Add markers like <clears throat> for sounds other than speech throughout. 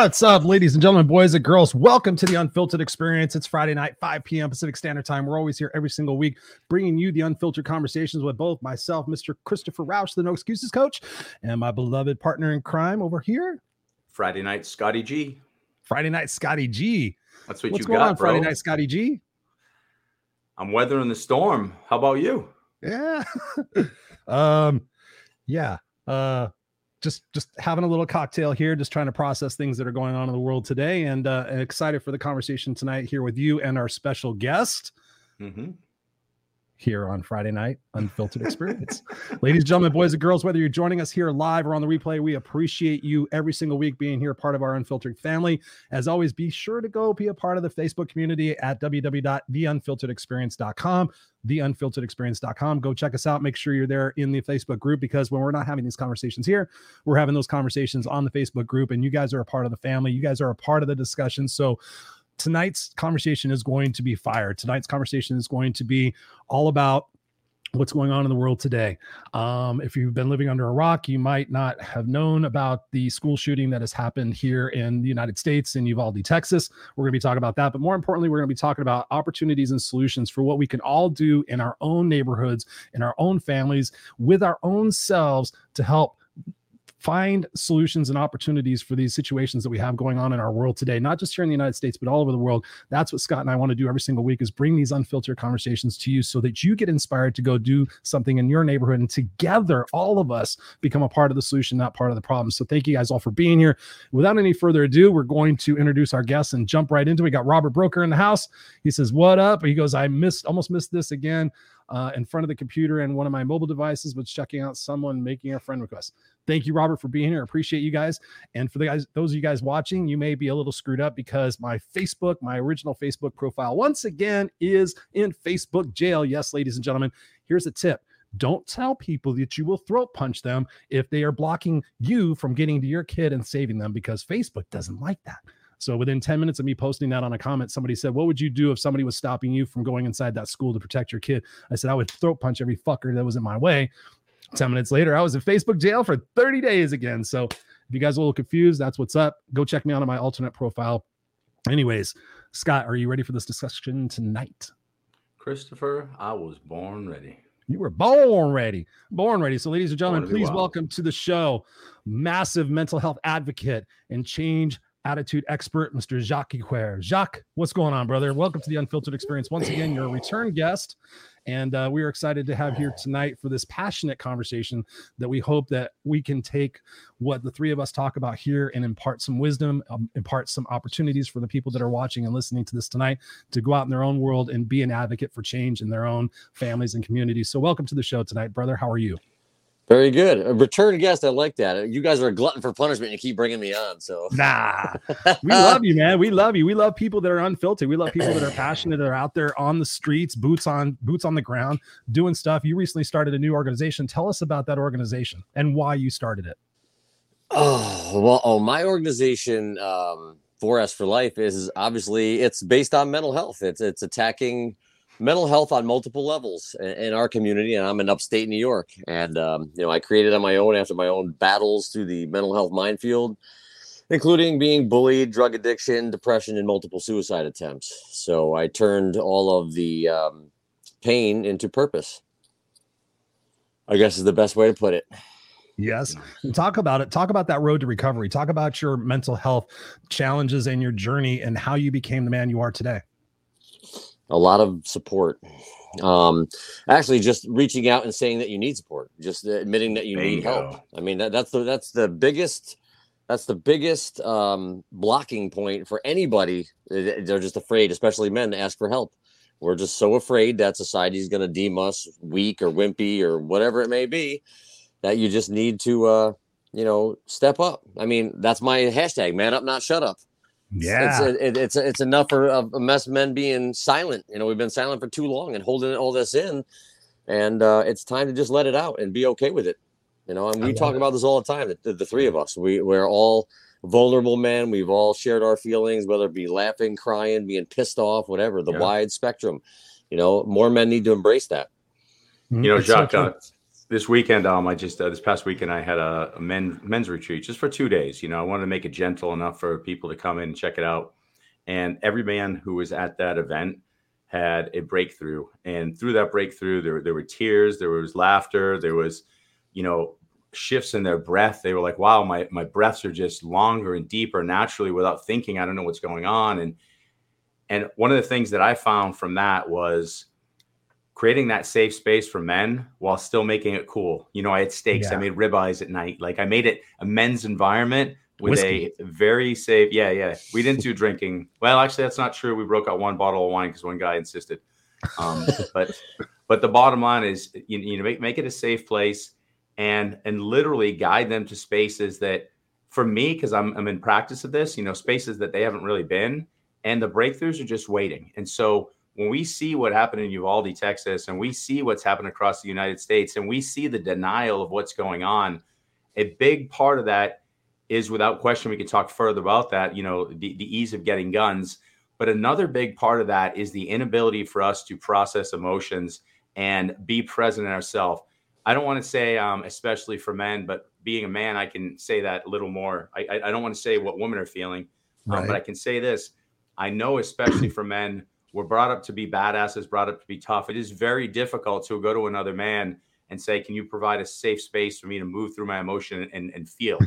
What's up, ladies and gentlemen, boys and girls? Welcome to the Unfiltered Experience. It's Friday night, 5 p.m. Pacific Standard Time. We're always here every single week, bringing you the unfiltered conversations with both myself, Mr. Christopher Rausch, the No Excuses coach, and my beloved partner in crime over here, Friday night, Scotty G. Friday night, Scotty G. That's what What's you going got, on, bro. Friday night, Scotty G? I'm weathering the storm. How about you? Yeah. <laughs> um, yeah. Uh, just just having a little cocktail here, just trying to process things that are going on in the world today, and uh, excited for the conversation tonight here with you and our special guest. Mm-hmm. Here on Friday night, Unfiltered Experience. <laughs> Ladies gentlemen, boys and girls, whether you're joining us here live or on the replay, we appreciate you every single week being here, part of our Unfiltered family. As always, be sure to go be a part of the Facebook community at www.theunfilteredexperience.com, theunfilteredexperience.com. Go check us out. Make sure you're there in the Facebook group because when we're not having these conversations here, we're having those conversations on the Facebook group, and you guys are a part of the family. You guys are a part of the discussion. So, tonight's conversation is going to be fire. Tonight's conversation is going to be all about what's going on in the world today. Um, if you've been living under a rock, you might not have known about the school shooting that has happened here in the United States in Uvalde, Texas. We're going to be talking about that. But more importantly, we're going to be talking about opportunities and solutions for what we can all do in our own neighborhoods, in our own families, with our own selves to help find solutions and opportunities for these situations that we have going on in our world today not just here in the united states but all over the world. That's what scott and i want to do every single week is bring these unfiltered conversations to you so that you get inspired to go do something in your neighborhood and together all of us become a part of the solution not part of the problem. So thank you guys all for being here. Without any further ado we're going to introduce our guests and jump right into it. We got robert broker in the house. He says what up? He goes i missed almost missed this again uh, in front of the computer and one of my mobile devices was checking out someone making a friend request. Thank you robert for being here. Appreciate you guys. And for the guys those of you guys watching you may be a little screwed up because my facebook my original facebook profile once again is in facebook jail. Yes ladies and gentlemen here's a tip. Don't tell people that you will throat punch them if they are blocking you from getting to your kid and saving them because facebook doesn't like that so within 10 minutes of me posting that on a comment, somebody said, What would you do if somebody was stopping you from going inside that school to protect your kid? I said, I would throat punch every fucker that was in my way. 10 minutes later, I was in Facebook jail for 30 days again. So if you guys are a little confused, that's what's up. Go check me out on my alternate profile. Anyways, Scott, are you ready for this discussion tonight? Christopher, I was born ready. You were born ready, born ready. So, ladies and gentlemen, Born to be please welcome to the show, massive mental health advocate and change attitude expert, Mr. Jacque Ecuyer. Jacque, what's going on, brother? Welcome to the Unfiltered Experience. Once again, you're a return guest, and uh, we are excited to have here tonight for this passionate conversation that we hope that we can take what the three of us talk about here and impart some wisdom, um, impart some opportunities for the people that are watching and listening to this tonight to go out in their own world and be an advocate for change in their own families and communities. So, welcome to the show tonight, brother. How are you? Very good. A return guest. I like that. You guys are a glutton for punishment. You keep bringing me on. So Nah, <laughs> we love you, man. We love you. We love people that are unfiltered. We love people that are passionate, that are out there on the streets, boots on boots on the ground, doing stuff. You recently started a new organization. Tell us about that organization and why you started it. Oh well. Oh, my organization, um, 4s4Life, is obviously it's based on mental health. It's it's attacking mental health on multiple levels in, our community, and I'm in upstate New York. And um, you know, I created on my own after my own battles through the mental health minefield, including being bullied, drug addiction, depression, and multiple suicide attempts. So I turned all of the um, pain into purpose. I guess is the best way to put it. Yes. Talk about it. Talk about that road to recovery. Talk about your mental health challenges and your journey and how you became the man you are today. A lot of support. Um actually just reaching out and saying that you need support just admitting that you need help. I mean that, that's the that's the biggest that's the biggest um blocking point for anybody. They- they're just afraid especially men to ask for help. We're just so afraid that society's going to deem us weak or wimpy or whatever it may be that you just need to uh you know step up. I mean that's my hashtag man up not shut up Yeah. it's it, it's it's enough for of us men being silent. You know, we've been silent for too long and holding all this in, and uh, it's time to just let it out and be okay with it. You know, and we talk it. about this all the time. The, the three of us, we we're all vulnerable men. We've all shared our feelings, whether it be laughing, crying, being pissed off, whatever. The Yeah. wide spectrum. You know, more men need to embrace that. Mhm. You know, It's Jacque, true. uh, this weekend, um, I just uh, this past weekend I had a, a men men's retreat just for two days. You know, I wanted to make it gentle enough for people to come in and check it out. And every man who was at that event had a breakthrough, and through that breakthrough, there there were tears, there was laughter, there was, you know, shifts in their breath. They were like, "Wow, my my breaths are just longer and deeper naturally without thinking. I don't know what's going on." And and one of the things that I found from that was creating that safe space for men while still making it cool. You know, I had steaks, yeah. I made ribeyes at night. Like I made it a men's environment with Whiskey. a very safe. Yeah, yeah. We didn't do drinking. Well, actually, that's not true. We broke out one bottle of wine because one guy insisted. Um, <laughs> but but the bottom line is, you, you know, make make it a safe place and and literally guide them to spaces that, for me, because I'm I'm in practice of this, you know, spaces that they haven't really been, and the breakthroughs are just waiting. And so when we see what happened in Uvalde, Texas, and we see what's happened across the United States, and we see the denial of what's going on, a big part of that is without question, we could talk further about that, you know, the, the ease of getting guns. But another big part of that is the inability for us to process emotions and be present in ourselves. I don't want to say, um, especially for men, but being a man, I can say that a little more. I, I, I don't want to say what women are feeling, um, but I can say this. I know, especially for men, we're brought up to be badasses, brought up to be tough. It is very difficult to go to another man and say, Can you provide a safe space for me to move through my emotion and, and feel?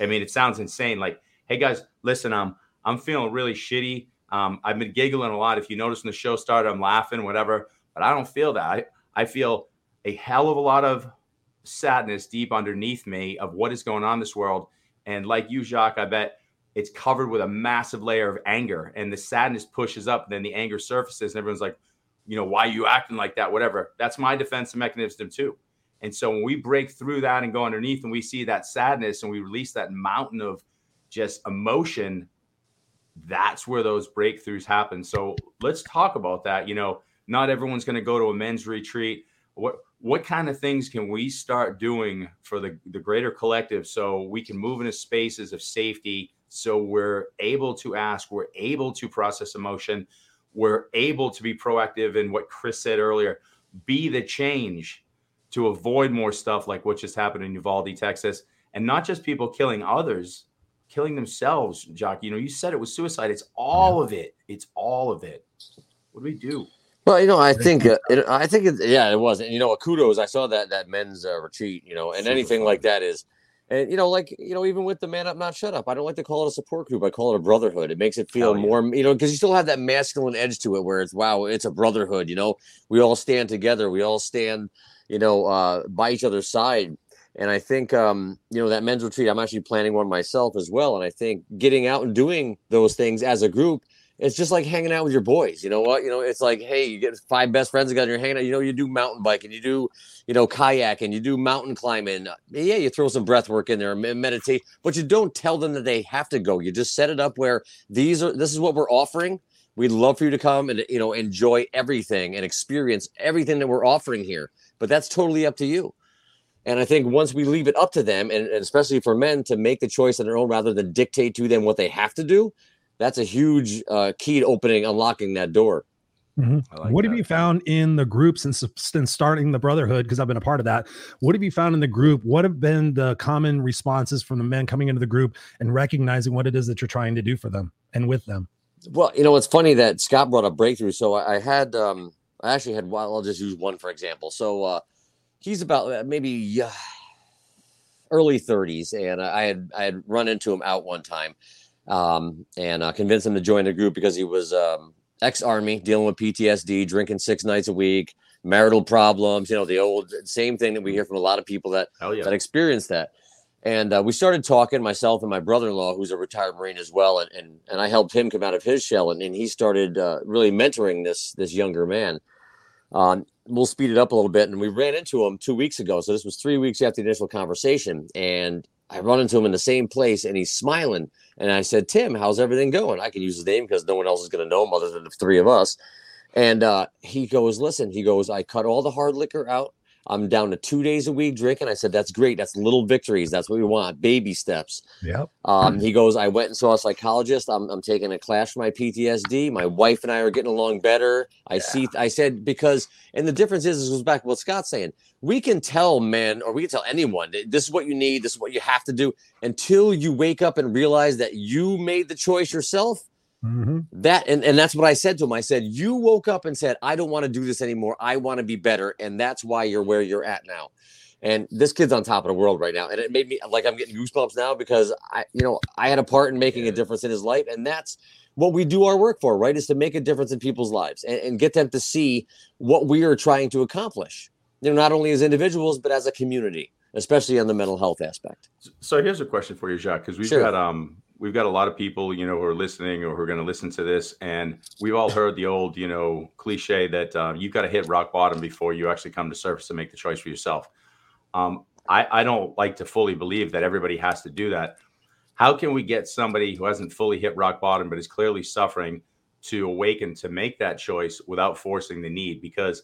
I mean, it sounds insane. Like, hey guys, listen, I'm I'm feeling really shitty. Um, I've been giggling a lot. If you notice when the show started, I'm laughing, whatever, but I don't feel that. I, I feel a hell of a lot of sadness deep underneath me of what is going on in this world. And like you, Jacque, I bet it's covered with a massive layer of anger and the sadness pushes up then the anger surfaces and everyone's like you know why are you acting like that? Whatever. That's my defense mechanism too. And so when we break through that and go underneath and we see that sadness and we release that mountain of just emotion that's where those breakthroughs happen. So let's talk about that. You know not everyone's going to go to a men's retreat. What what kind of things can we start doing for the, the greater collective so we can move into spaces of safety so we're able to ask, we're able to process emotion, we're able to be proactive in what Chris said earlier, be the change to avoid more stuff like what just happened in Uvalde, Texas, and not just people killing others, killing themselves. Jock, you know, you said it was suicide. It's all yeah. of it. It's all of it. What do we do? Well, you know, I think uh, it, I think it, yeah, it was. And you know, kudos. I saw that that men's uh, retreat. You know, and anything like that is and you know, like you know, even with the man up, not shut up, I don't like to call it a support group. I call it a brotherhood. It makes it feel yeah. more, you know, because you still have that masculine edge to it, where it's wow, it's a brotherhood. You know, we all stand together. We all stand, you know, uh, by each other's side. And I think, um, you know, that men's retreat, I'm actually planning one myself as well. And I think getting out and doing those things as a group it's just like hanging out with your boys. You know what? You know, it's like, hey, you get five best friends together, you're hanging out. You know, you do mountain biking, you do, you know, kayak, and you do mountain climbing. Yeah, you throw some breath work in there, and meditate, but you don't tell them that they have to go. You just set it up where these are. This is what we're offering. We'd love for you to come and you know enjoy everything and experience everything that we're offering here. But that's totally up to you. And I think once we leave it up to them, and, and especially for men to make the choice on their own rather than dictate to them what they have to do, that's a huge uh, key to opening, unlocking that door. Mm-hmm. Like what that. have you found in the group since, since starting the brotherhood? Because I've been a part of that. What have you found in the group? What have been the common responses from the men coming into the group and recognizing what it is that you're trying to do for them and with them? Well, you know, it's funny that Scott brought up breakthrough. So I, I had, um, I actually had, well, I'll just use one for example. So uh, he's about uh, maybe uh, early 30s, and I had I had run into him out one time um, and uh, convinced him to join the group because he was um, ex-army, dealing with PTSD, drinking six nights a week, marital problems. You know, the old same thing that we hear from a lot of people that yeah. that experience that. And uh, we started talking, myself and my brother-in-law, who's a retired Marine as well, and and, and I helped him come out of his shell, and, and he started uh, really mentoring this this younger man. Um, we'll speed it up a little bit, and we ran into him two weeks ago. So this was three weeks after the initial conversation, and I run into him in the same place, and he's smiling and I said, Tim, how's everything going? I can use his name because no one else is going to know him other than the three of us. And uh, he goes, listen, he goes, I cut all the hard liquor out. I'm down to two days a week drinking. I said, that's great. That's little victories. That's what we want. Baby steps. Yep. Um, he goes, I went and saw a psychologist. I'm, I'm taking a class for my PTSD. My wife and I are getting along better. I yeah. see, I said, because, and the difference is, this goes back to what Scott's saying. We can tell men, or we can tell anyone, this is what you need. This is what you have to do until you wake up and realize that you made the choice yourself Mm-hmm. That and, and that's what I said to him. I said, You woke up and said, I don't want to do this anymore. I want to be better. And that's why you're where you're at now. And this kid's on top of the world right now. And it made me like I'm getting goosebumps now because I, you know, I had a part in making a difference in his life. And that's what we do our work for, right? Is to make a difference in people's lives and, and get them to see what we are trying to accomplish. You know, not only as individuals, but as a community, especially on the mental health aspect. So here's a question for you, Jacque, because we've sure. got um we've got a lot of people, you know, who are listening or who are going to listen to this, and we've all heard the old, you know, cliche that uh, you've got to hit rock bottom before you actually come to surface and make the choice for yourself. Um, I, I don't like to fully believe that everybody has to do that. How can we get somebody who hasn't fully hit rock bottom but is clearly suffering to awaken to make that choice without forcing the need? Because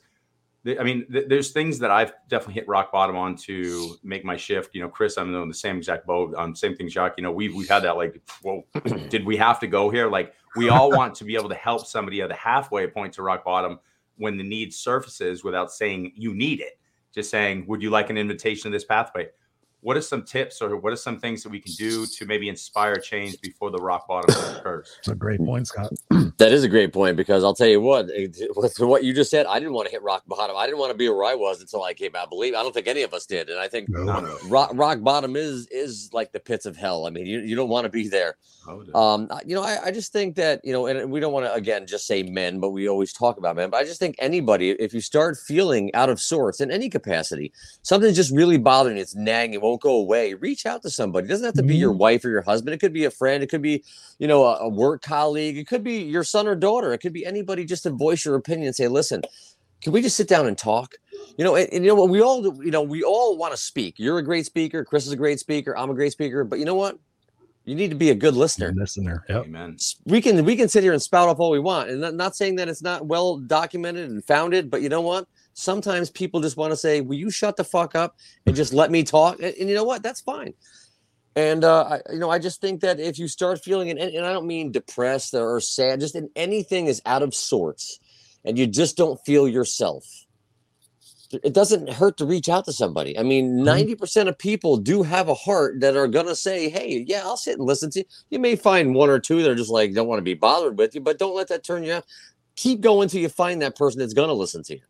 I mean, th- there's things that I've definitely hit rock bottom on to make my shift. You know, Chris, I'm in the same exact boat. Um, same thing, Jacque. You know, we've we've had that like, well, <clears throat> did we have to go here? Like, we all want to be able to help somebody at the halfway point to rock bottom when the need surfaces without saying you need it. Just saying, would you like an invitation to this pathway? What are some tips or what are some things that we can do to maybe inspire change before the rock bottom occurs? That's a great point, Scott. <clears throat> that is a great point because I'll tell you what, with what you just said, I didn't want to hit rock bottom. I didn't want to be where I was until I came out. Believe I don't think any of us did, and I think no. rock, rock bottom is is like the pits of hell. I mean, you, you don't want to be there. Oh, um, you know, I, I just think that you know, and we don't want to again just say men, but we always talk about men. But I just think anybody, if you start feeling out of sorts in any capacity, something's just really bothering you, it's nagging, it won't go away. Reach out to somebody. It doesn't have to be your mm-hmm. wife or your husband. It could be a friend. It could be, you know, a, a work colleague. It could be your son or daughter. It could be anybody. Just to voice your opinion and say, listen, can we just sit down and talk? You know, and, and you know what? We all, you know, we all want to speak. You're a great speaker. Chris is a great speaker. I'm a great speaker. But you know what? You need to be a good listener. Listener. Yep. Amen. We can we can sit here and spout off all we want, and not, not saying that it's not well documented and founded, but you know what? Sometimes people just want to say, "Will you shut the fuck up and just let me talk?" And, and you know what? That's fine. And uh, I, you know, I just think that if you start feeling, and, and I don't mean depressed or sad, just in anything is out of sorts, and you just don't feel yourself it doesn't hurt to reach out to somebody. I mean, 90% mm-hmm. of people do have a heart that are going to say, Hey, yeah, I'll sit and listen to you. You may find one or two that are just like, don't want to be bothered with you, but don't let that turn you off. Keep going till you find that person that's going to listen to you.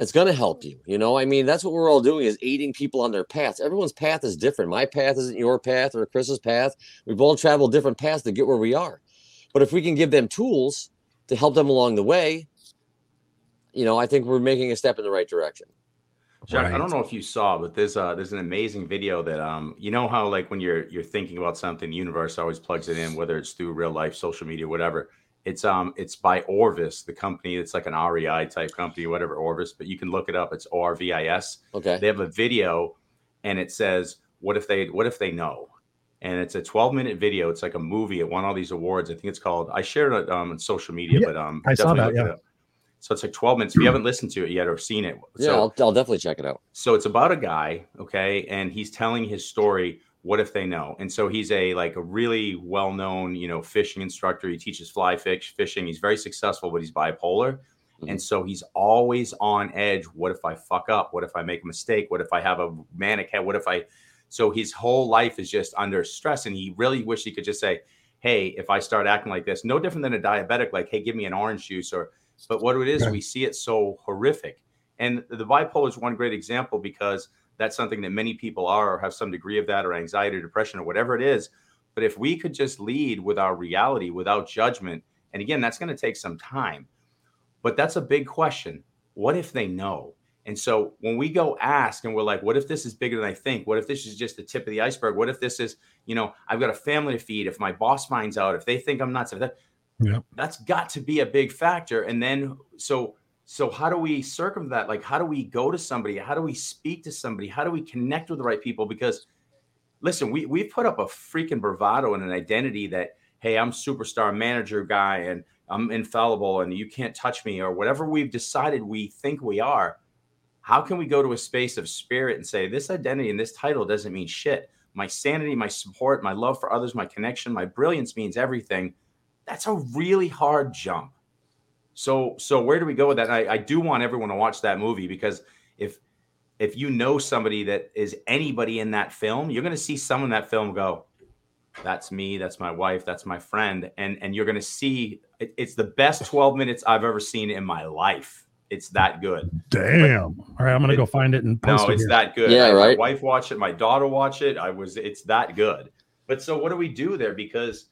It's going to help you. You know, I mean, that's what we're all doing is aiding people on their paths. Everyone's path is different. My path isn't your path or Chris's path. We've all traveled different paths to get where we are. But if we can give them tools to help them along the way, you know, I think we're making a step in the right direction. Jack, right. I don't know if you saw, but there's uh there's an amazing video that um you know how like when you're you're thinking about something, the universe always plugs it in, whether it's through real life, social media, whatever. It's um it's by Orvis, the company. It's like an REI type company, whatever Orvis, but you can look it up. It's O R V I S. Okay. They have a video, and it says, "What if they What if they know?" And it's a 12 minute video. It's like a movie. It won all these awards. I think it's called. I shared it um, on social media, yeah, but um, I saw that. Yeah. So it's like 12 minutes. If you haven't listened to it yet or seen it, yeah, so, I'll, I'll definitely check it out. So it's about a guy, okay, and he's telling his story. What if they know? And so he's a like a really well known, you know, fishing instructor. He teaches fly fish fishing. He's very successful, but he's bipolar. Mm-hmm. And so he's always on edge. What if I fuck up? What if I make a mistake? What if I have a manic head? What if I? So his whole life is just under stress, and he really wish he could just say, "Hey, if I start acting like this, no different than a diabetic, like, hey, give me an orange juice or but what it is, we see it so horrific. And the bipolar is one great example because that's something that many people are or have some degree of that or anxiety or depression or whatever it is. But if we could just lead with our reality without judgment, and again, that's going to take some time, but that's a big question. What if they know? And so when we go ask and we're like, what if this is bigger than I think? What if this is just the tip of the iceberg? What if this is, you know, I've got a family to feed. If my boss finds out, if they think I'm nuts, if that, yeah. That's got to be a big factor. And then so so how do we circumvent that? Like how do we go to somebody? How do we speak to somebody? How do we connect with the right people? Because listen, we we put up a freaking bravado and an identity that hey, I'm superstar manager guy and I'm infallible and you can't touch me or whatever we've decided we think we are. how can we go to a space of spirit and say this identity and this title doesn't mean shit? My sanity, my support, my love for others, my connection, my brilliance means everything. That's a really hard jump. So, so where do we go with that? I, I do want everyone to watch that movie because if if you know somebody that is anybody in that film, you're going to see someone in that film go, "That's me. That's my wife. That's my friend," and and you're going to see it, it's the best 12 minutes I've ever seen in my life. It's that good. Damn. All right, I'm gonna go find it and post No, it. it's here. that good. Yeah, I right. My wife watched it. My daughter watched it. I was. It's that good. But so, what do we do there? Because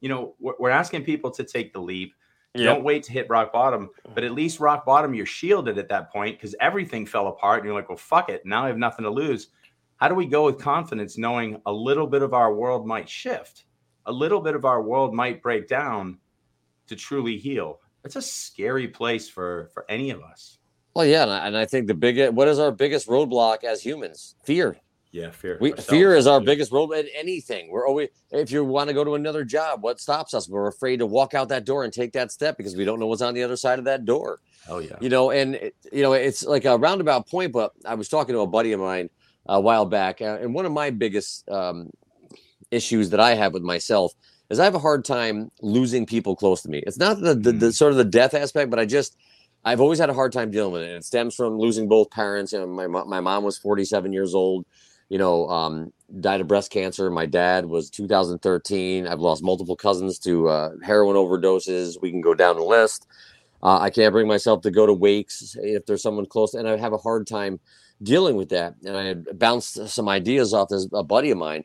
you know, we're, we're asking people to take the leap. Don't wait to hit rock bottom. But at least rock bottom, you're shielded at that point because everything fell apart, and you're like, well, fuck it. Now I have nothing to lose. How do we go with confidence, knowing a little bit of our world might shift, a little bit of our world might break down to truly heal? It's a scary place for for any of us. Well, yeah, and I, and I think the big what is our biggest roadblock as humans? Fear. Yeah, fear. We, ourselves. fear is our Yeah. biggest roadblock at anything. We're always if you want to go to another job, what stops us? We're afraid to walk out that door and take that step because we don't know what's on the other side of that door. Hell yeah. You know, and it- you know it's like a roundabout point. But I was talking to a buddy of mine a while back, uh, and one of my biggest um, issues that I have with myself is I have a hard time losing people close to me. It's not the, the, the sort of the death aspect, but I just I've always had a hard time dealing with it. And it stems from losing both parents. You know, my my mom was 47 years old. You know, um, died of breast cancer. My dad was 2013. I've lost multiple cousins to uh, heroin overdoses. We can go down the list. Uh, I can't bring myself to go to wakes if there's someone close, and I have a hard time dealing with that. And I had bounced some ideas off this a buddy of mine,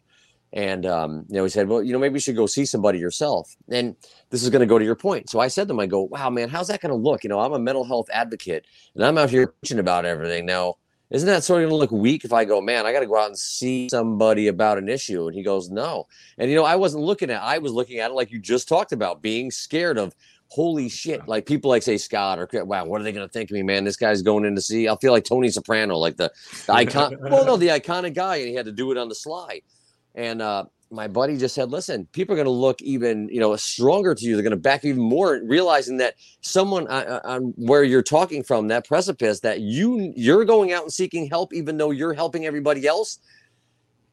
and um, you know, he said, "Well, you know, maybe you should go see somebody yourself." And this is going to go to your point. So I said to him, "I go, wow, man, how's that going to look? You know, I'm a mental health advocate, and I'm out here preaching about everything. Now, isn't that sort of going to look weak if I go, man, I got to go out and see somebody about an issue?" And he goes, "No." And you know, I wasn't looking at. I was looking at it like you just talked about, being scared of. Holy shit! Like people like say Scott or wow, what are they gonna think of me, man? This guy's going in to see. I'll feel like Tony Soprano, like the, the icon. well, no, the iconic guy, and he had to do it on the sly. And uh, my buddy just said, "Listen, people are going to look even, you know, stronger to you. They're going to back even more, realizing that someone uh, uh, on where you're talking from, that precipice, that you you're going out and seeking help, even though you're helping everybody else.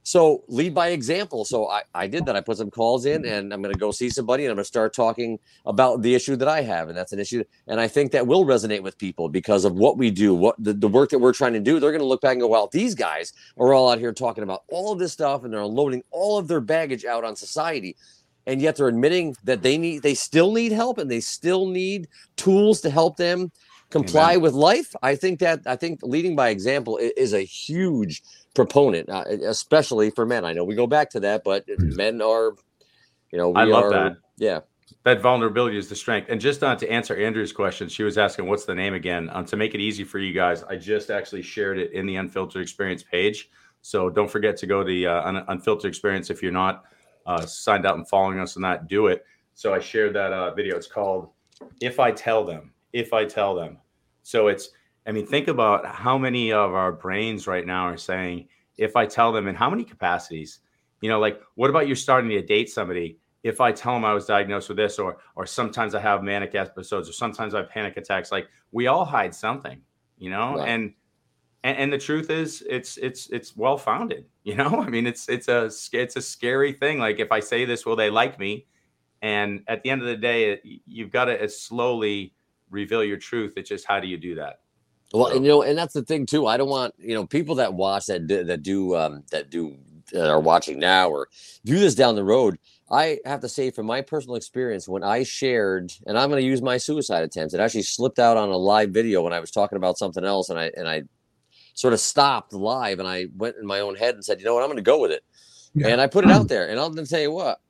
So lead by example. So I, I did that. I put some calls in, mm-hmm. and I'm going to go see somebody, and I'm going to start talking about the issue that I have, and that's an issue. And I think that will resonate with people because of what we do, what the, the work that we're trying to do. They're going to look back and go, "Well, these guys are all out here talking about all of this stuff, and they're unloading all of their baggage out on society." And yet they're admitting that they need, they still need help, and they still need tools to help them comply Amen. with life. I think that I think leading by example is a huge proponent, uh, especially for men. I know we go back to that, but men are, you know, we I love are, that. Yeah. that vulnerability is the strength. And just uh, to answer Andrew's question, she was asking, "What's the name again?" Um, to make it easy for you guys, I just actually shared it in the Unfiltered Experience page. So don't forget to go to the uh, Un- Unfiltered Experience if you're not uh, signed up and following us on that. Do it. So I shared that uh, video. It's called "If I Tell Them." If I tell them. So it's. I mean, think about how many of our brains right now are saying, "If I tell them," in how many capacities? You know, like what about you starting to date somebody? if I tell them I was diagnosed with this, or or sometimes I have manic episodes, or sometimes I have panic attacks, like we all hide something, you know, Right. and, and and the truth is, it's it's it's well founded, <laughs> you know. I mean, it's it's a it's a scary thing. Like if I say this, will they like me? And at the end of the day, it, you've got to uh, as slowly reveal your truth. It's just how do you do that? Well, So- and you know, and that's the thing too. I don't want you know people that watch that do, that do um, that do that are watching now or do this down the road. I have to say, from my personal experience, when I shared, and I'm going to use my suicide attempts, it actually slipped out on a live video when I was talking about something else, and I and I sort of stopped live, and I went in my own head and said, you know what, I'm going to go with it, Yeah. and I put it out there, and I'll then tell you what.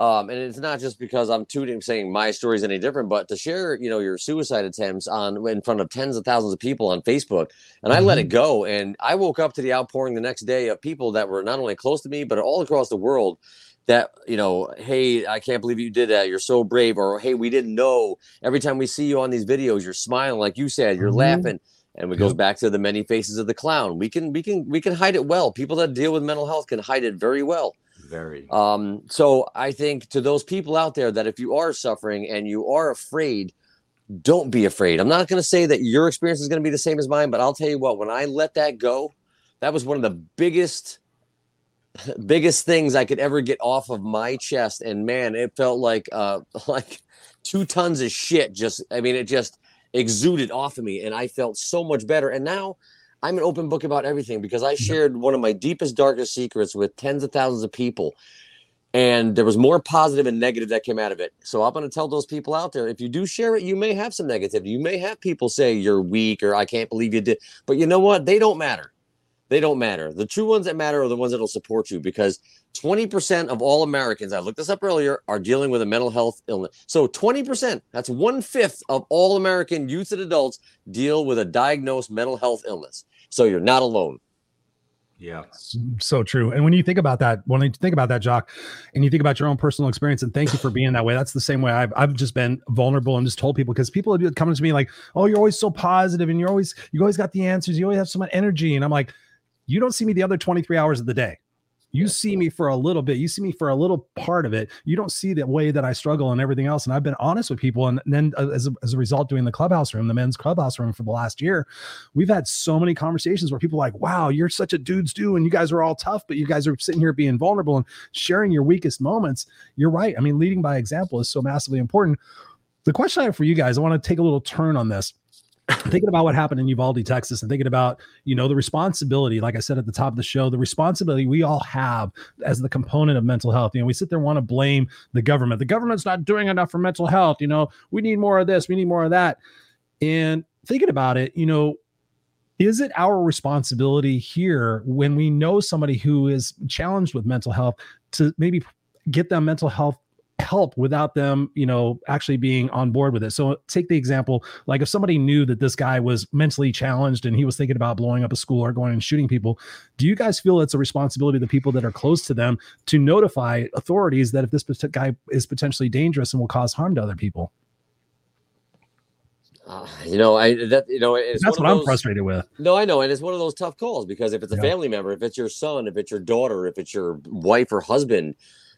Um, and it's not just because I'm tooting saying my story is any different, but to share, you know, your suicide attempts on in front of tens of thousands of people on Facebook, and I let it go. And I woke up to the outpouring the next day of people that were not only close to me, but all across the world that, you know, hey, I can't believe you did that. You're so brave. Or, hey, we didn't know. Every time we see you on these videos, you're smiling, like you said, you're Mhm. laughing. And it goes Yep. back to the many faces of the clown. We can, we can, we can hide it well. People that deal with mental health can hide it very well. Very. Um, so I think to those people out there that if you are suffering and you are afraid, don't be afraid. I'm not going to say that your experience is going to be the same as mine, but I'll tell you what, when I let that go, that was one of the biggest <laughs> biggest things I could ever get off of my chest and man, it felt like uh <laughs> like 2 tons of shit just I mean it just exuded off of me and I felt so much better and now I'm an open book about everything because I shared one of my deepest darkest secrets with tens of thousands of people and there was more positive and negative that came out of it. So I'm going to tell those people out there if you do share it, you may have some negativity. You may have people say you're weak or I can't believe you did. But you know what? They don't matter. They don't matter. The true ones that matter are the ones that'll support you because 20% of all Americans, I looked this up earlier, are dealing with a mental health illness. So 20%, that's one fifth of all American youth and adults deal with a diagnosed mental health illness. So you're not alone. Yeah. So true. And when you think about that, when you think about that, Jock, and you think about your own personal experience, and thank you for being that way. That's the same way I've, I've just been vulnerable and just told people because people have come to me like, oh, you're always so positive and you're always, you always got the answers. You always have so much energy. And I'm like, you don't see me the other 23 hours of the day. You see me for a little bit. You see me for a little part of it. You don't see the way that I struggle and everything else. And I've been honest with people. And then uh, as a, as a result, doing the clubhouse room, the men's clubhouse room for the last year, we've had so many conversations where people are like, wow, you're such a dude's do. And you guys are all tough, but you guys are sitting here being vulnerable and sharing your weakest moments. You're right. I mean, leading by example is so massively important. The question I have for you guys, I want to take a little turn on this thinking about what happened in Uvalde, Texas, and thinking about, you know, the responsibility, like I said at the top of the show, the responsibility we all have as the component of mental health. You know, we sit there and want to blame the government. The government's not doing enough for mental health. You know, we need more of this, we need more of that. And thinking about it, you know, is it our responsibility here when we know somebody who is challenged with mental health to maybe get them mental health help without them, you know, actually being on board with it. So take the example, like if somebody knew that this guy was mentally challenged and he was thinking about blowing up a school or going and shooting people, do you guys feel it's a responsibility of the people that are close to them to notify authorities that if this guy is potentially dangerous and will cause harm to other people? Uh, you know, I that you know that's what those, I'm frustrated with. No, I know, and it's one of those tough calls because if it's a yeah. family member, if it's your son, if it's your daughter, if it's your wife or husband,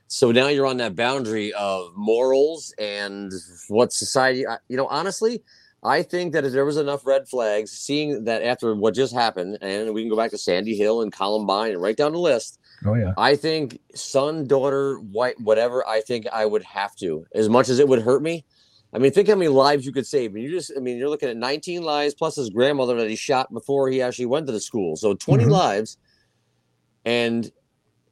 so now you're on that boundary of morals and what society, you know, honestly, I think that if there was enough red flags, seeing that after what just happened, and we can go back to Sandy Hill and Columbine and write down the list. Oh yeah. I think son, daughter, white, whatever. I think I would have to, as much as it would hurt me. I mean, think how many lives you could save. And you just, I mean, you're looking at 19 lives plus his grandmother that he shot before he actually went to the school. So 20 mm-hmm. lives. And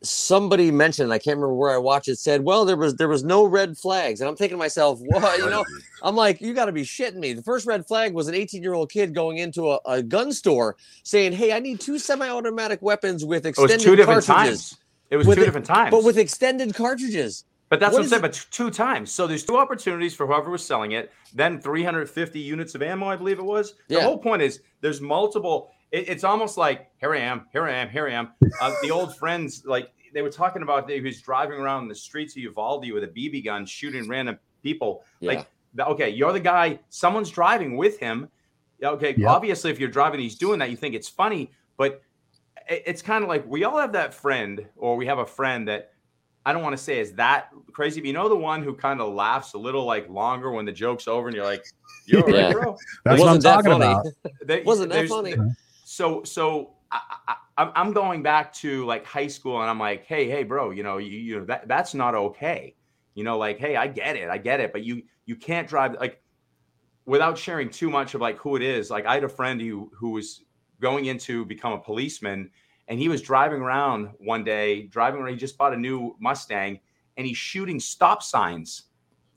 somebody mentioned, I can't remember where I watched it, said, "Well, there was there was no red flags," and I'm thinking to myself, <laughs> "What? You know?" I'm like, "You got to be shitting me." The first red flag was an 18 year old kid going into a, a, gun store saying, "Hey, I need two semi-automatic weapons with extended it was two different cartridges." Times. It was with two different times, but with extended cartridges. But that's what, what I'm saying. But two times. So there's two opportunities for whoever was selling it. Then 350 units of ammo, I believe it was. The yeah. whole point is there's multiple. It, it's almost like here I am, here I am, here I am. Uh, the old friends, like they were talking about he was driving around the streets of Uvalde with a BB gun, shooting random people. Yeah. Like, okay, you're the guy. Someone's driving with him. Okay, yep. obviously, if you're driving, he's doing that. You think it's funny, but it's kind of like we all have that friend, or we have a friend that I don't want to say is that crazy, but you know the one who kind of laughs a little like longer when the joke's over, and you're like, "You're <laughs> yeah. right, bro." That's like, what I'm talking about. They, wasn't that funny? <laughs> So, so I, I'm going back to like high school, and I'm like, hey, hey, bro, you know, you, you know that that's not okay. You know, like, hey, I get it, I get it, but you you can't drive like without sharing too much of like who it is. Like, I had a friend who who was going into become a policeman, and he was driving around one day, driving around. He just bought a new Mustang, and he's shooting stop signs.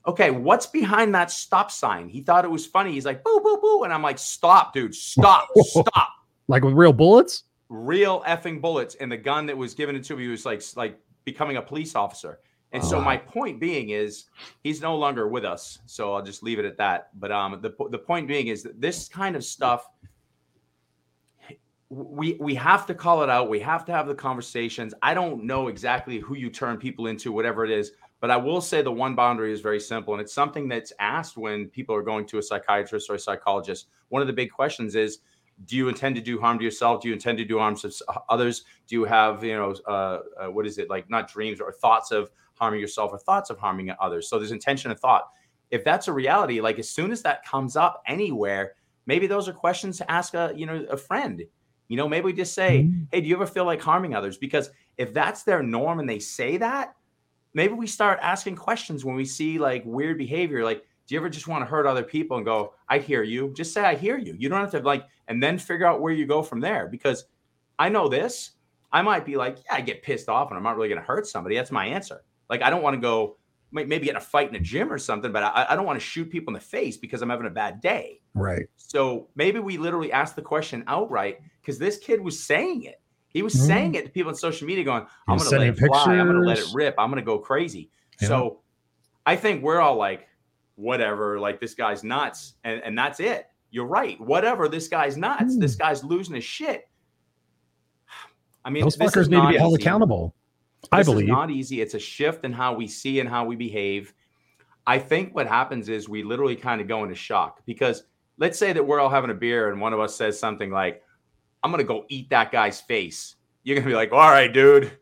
Okay, what's behind that stop sign? He thought it was funny. He's like, boo, boo, boo. And I'm like, stop, dude, stop, <laughs> stop. Like with real bullets? real effing bullets and the gun that was given to him he was like like becoming a police officer. And so my point being is he's no longer with us so i'll just leave it at that. But um the, the point being is that this kind of stuff we we have to call it out. We have to have the conversations. I don't know exactly who you turn people into whatever it is but i will say the one boundary is very simple and it's something that's asked when people are going to a psychiatrist or a psychologist. One of the big questions is do you intend to do harm to yourself? Do you intend to do harm to others? Do you have, you know, uh, uh, what is it like, not dreams or thoughts of harming yourself or thoughts of harming others? So there's intention and thought. if that's a reality, like as soon as that comes up anywhere, maybe those are questions to ask a you know a friend. You know, maybe we just say, Mhm. "Hey, do you ever feel like harming others?" Because if that's their norm and they say that, maybe we start asking questions when we see like weird behavior. Like, do you ever just want to hurt other people and go, "I hear you"? Just say, "I hear you." You don't have to like, and then figure out where you go from there. Because I know this. I might be like, yeah, I get pissed off and I'm not really going to hurt somebody. That's my answer. Like, I don't want to go maybe get in a fight in a gym or something, but I, I don't want to shoot people in the face because I'm having a bad day. Right. So maybe we literally ask the question outright because this kid was saying it. He was Mhm. saying it to people on social media, going, "I'm going to let it sending fly. I'm going to let it rip. I'm going to go crazy." Yeah. So I think we're all like, "Whatever." Like this guy's nuts, and and that's it. You're right. Whatever. This guy's nuts. This hmm. guy's losing his shit. <sighs> I mean, Those this fuckers need to be held easy. accountable. I This is believe. not easy. It's a shift in how we see and how we behave. I think what happens is we literally kind of go into shock because let's say that we're all having a beer and one of us says something like, I'm going to go eat that guy's face. You're going to be like, all right, dude.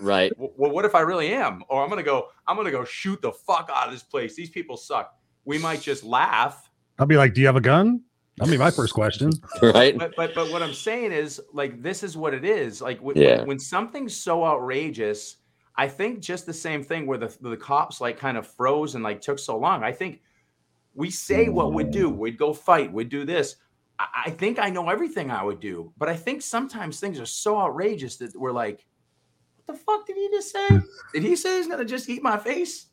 Right. Well, what if I really am? Or I'm going to go, I'm going to go shoot the fuck out of this place. These people suck. We might just laugh. I'll be like, "Do you have a gun?" That'll be my first question. <laughs> Right. But, but, but what I'm saying is like, this is what it is. Like when, Yeah. when something's so outrageous, I think just the same thing where the, the cops like kind of froze and like took so long. I think we say what we'd do. We'd go fight. We'd do this. I, I think I know everything I would do, but I think sometimes things are so outrageous that we're like, what the fuck did he just say? Did he say he's gonna just eat my face?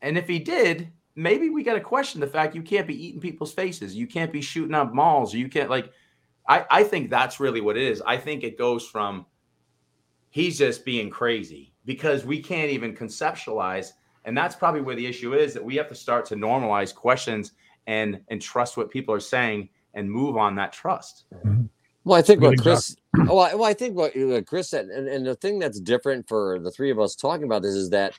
And if he did, maybe we got to question the fact you can't be eating people's faces. You can't be shooting up malls. You can't like. I I think that's really what it is. I think it goes from he's just being crazy because we can't even conceptualize, and that's probably where the issue is that we have to start to normalize questions and and trust what people are saying and move on that trust. Well, I think what Chris. Oh, I, well, I think what uh, Chris said, and, and the thing that's different for the three of us talking about this is that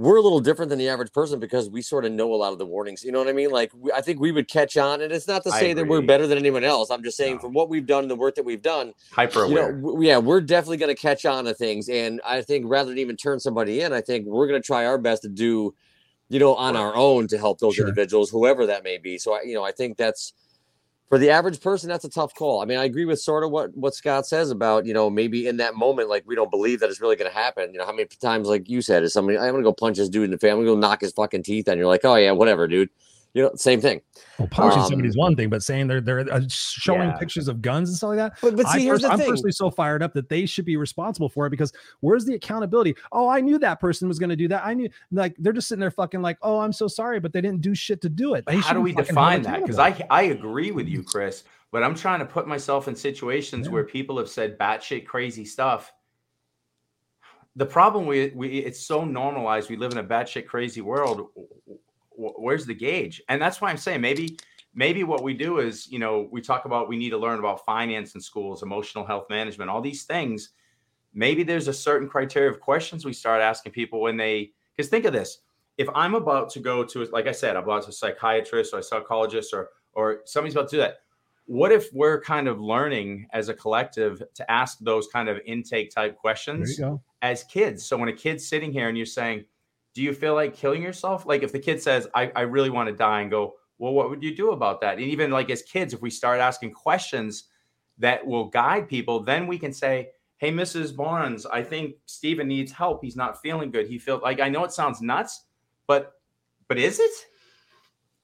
we're a little different than the average person because we sort of know a lot of the warnings. You know what I mean? Like, we, I think we would catch on, and it's not to say that we're better than anyone else. I'm just saying No. from what we've done, the work that we've done, Hyper you know, aware. w- yeah, we're definitely going to catch on to things. And I think rather than even turn somebody in, I think we're going to try our best to do, you know, on Right. our own to help those Sure. individuals, whoever that may be. So, I, you know, I think that's for the average person, that's a tough call. I mean, I agree with sort of what what Scott says about, you know, maybe in that moment, like we don't believe that it's really going to happen. You know, how many times, like you said, is somebody, I'm going to go punch this dude in the face, I'm going to go knock his fucking teeth. And you're like, oh, yeah, whatever, dude. You know, same thing. Well, punching Um, somebody's one thing, but saying they're they're uh, showing Yeah. pictures of guns and stuff like that. But, but see, I here's pers- the I'm thing. personally so fired up that they should be responsible for it because where's the accountability? Oh, I knew that person was going to do that. I knew, like, they're just sitting there fucking like, oh, I'm so sorry, but they didn't do shit to do it. They How do we define that? Because. I I agree with you, Chris, but I'm trying to put myself in situations Yeah. where people have said batshit crazy stuff. The problem we we it's so normalized. We live in a batshit crazy world. Where's the gauge? And that's why I'm saying maybe maybe what we do is you know we talk about we need to learn about finance in schools, emotional health management, all these things. Maybe there's a certain criteria of questions we start asking people when they because think of this if I'm about to go to, like I said, I'm about to a psychiatrist or a psychologist or or somebody's about to do that. What if we're kind of learning as a collective to ask those kind of intake type questions as kids? So when a kid's sitting here and you're saying, "Do you feel like killing yourself?" Like if the kid says, "I, I really want to die," and go, "Well, what would you do about that?" And even like as kids, if we start asking questions that will guide people, then we can say, "Hey, Mrs. Barnes, I think Steven needs help. He's not feeling good. He feels like I know it sounds nuts, but but is it?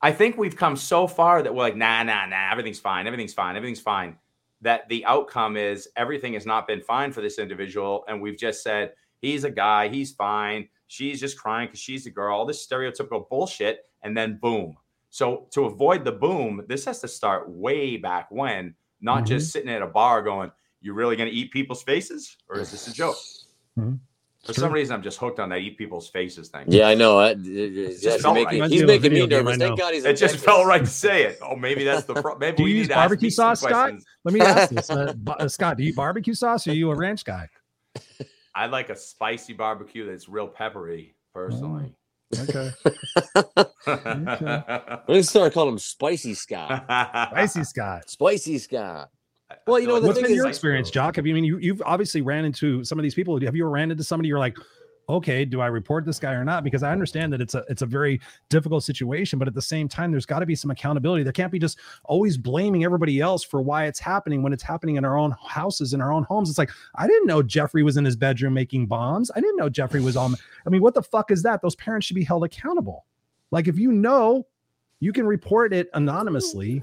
I think we've come so far that we're like, nah, nah, nah, everything's fine, everything's fine, everything's fine. That the outcome is everything has not been fine for this individual, and we've just said he's a guy, he's fine. She's just crying because she's a girl. All this stereotypical bullshit, and then boom. So to avoid the boom, this has to start way back when, not just sitting at a bar going, "You really going to eat people's faces, or is this a joke?" Mhm. For Sure. some reason, I'm just hooked on that eat people's faces thing. Yeah, I know. That, that's just felt making, right. he's Reminds me of a making me nervous. I Thank. God he's It just Texas. felt right to say it. Oh, maybe that's the pro- <laughs> maybe Do we you need use to ask barbecue sauce, Scott? questions. Let me ask <laughs> this, uh, uh, Scott. Do you eat barbecue sauce or are you a ranch guy? I like a spicy barbecue that's real peppery, personally. Mm, okay, Let's <laughs> start calling him Spicy Scott. spicy Scott. Spicy Scott. Well, you know, the What's thing been your experience, Jock? Have you I mean you you've obviously ran into some of these people? Have you ever ran into somebody you're like, okay, do I report this guy or not? Because I understand that it's a it's a very difficult situation, but at the same time, there's got to be some accountability. There can't be just always blaming everybody else for why it's happening when it's happening in our own houses, in our own homes. It's like I didn't know Jeffrey was in his bedroom making bombs. I didn't know Jeffrey was on. I mean, what the fuck is that? Those parents should be held accountable. Like if you know, you can report it anonymously.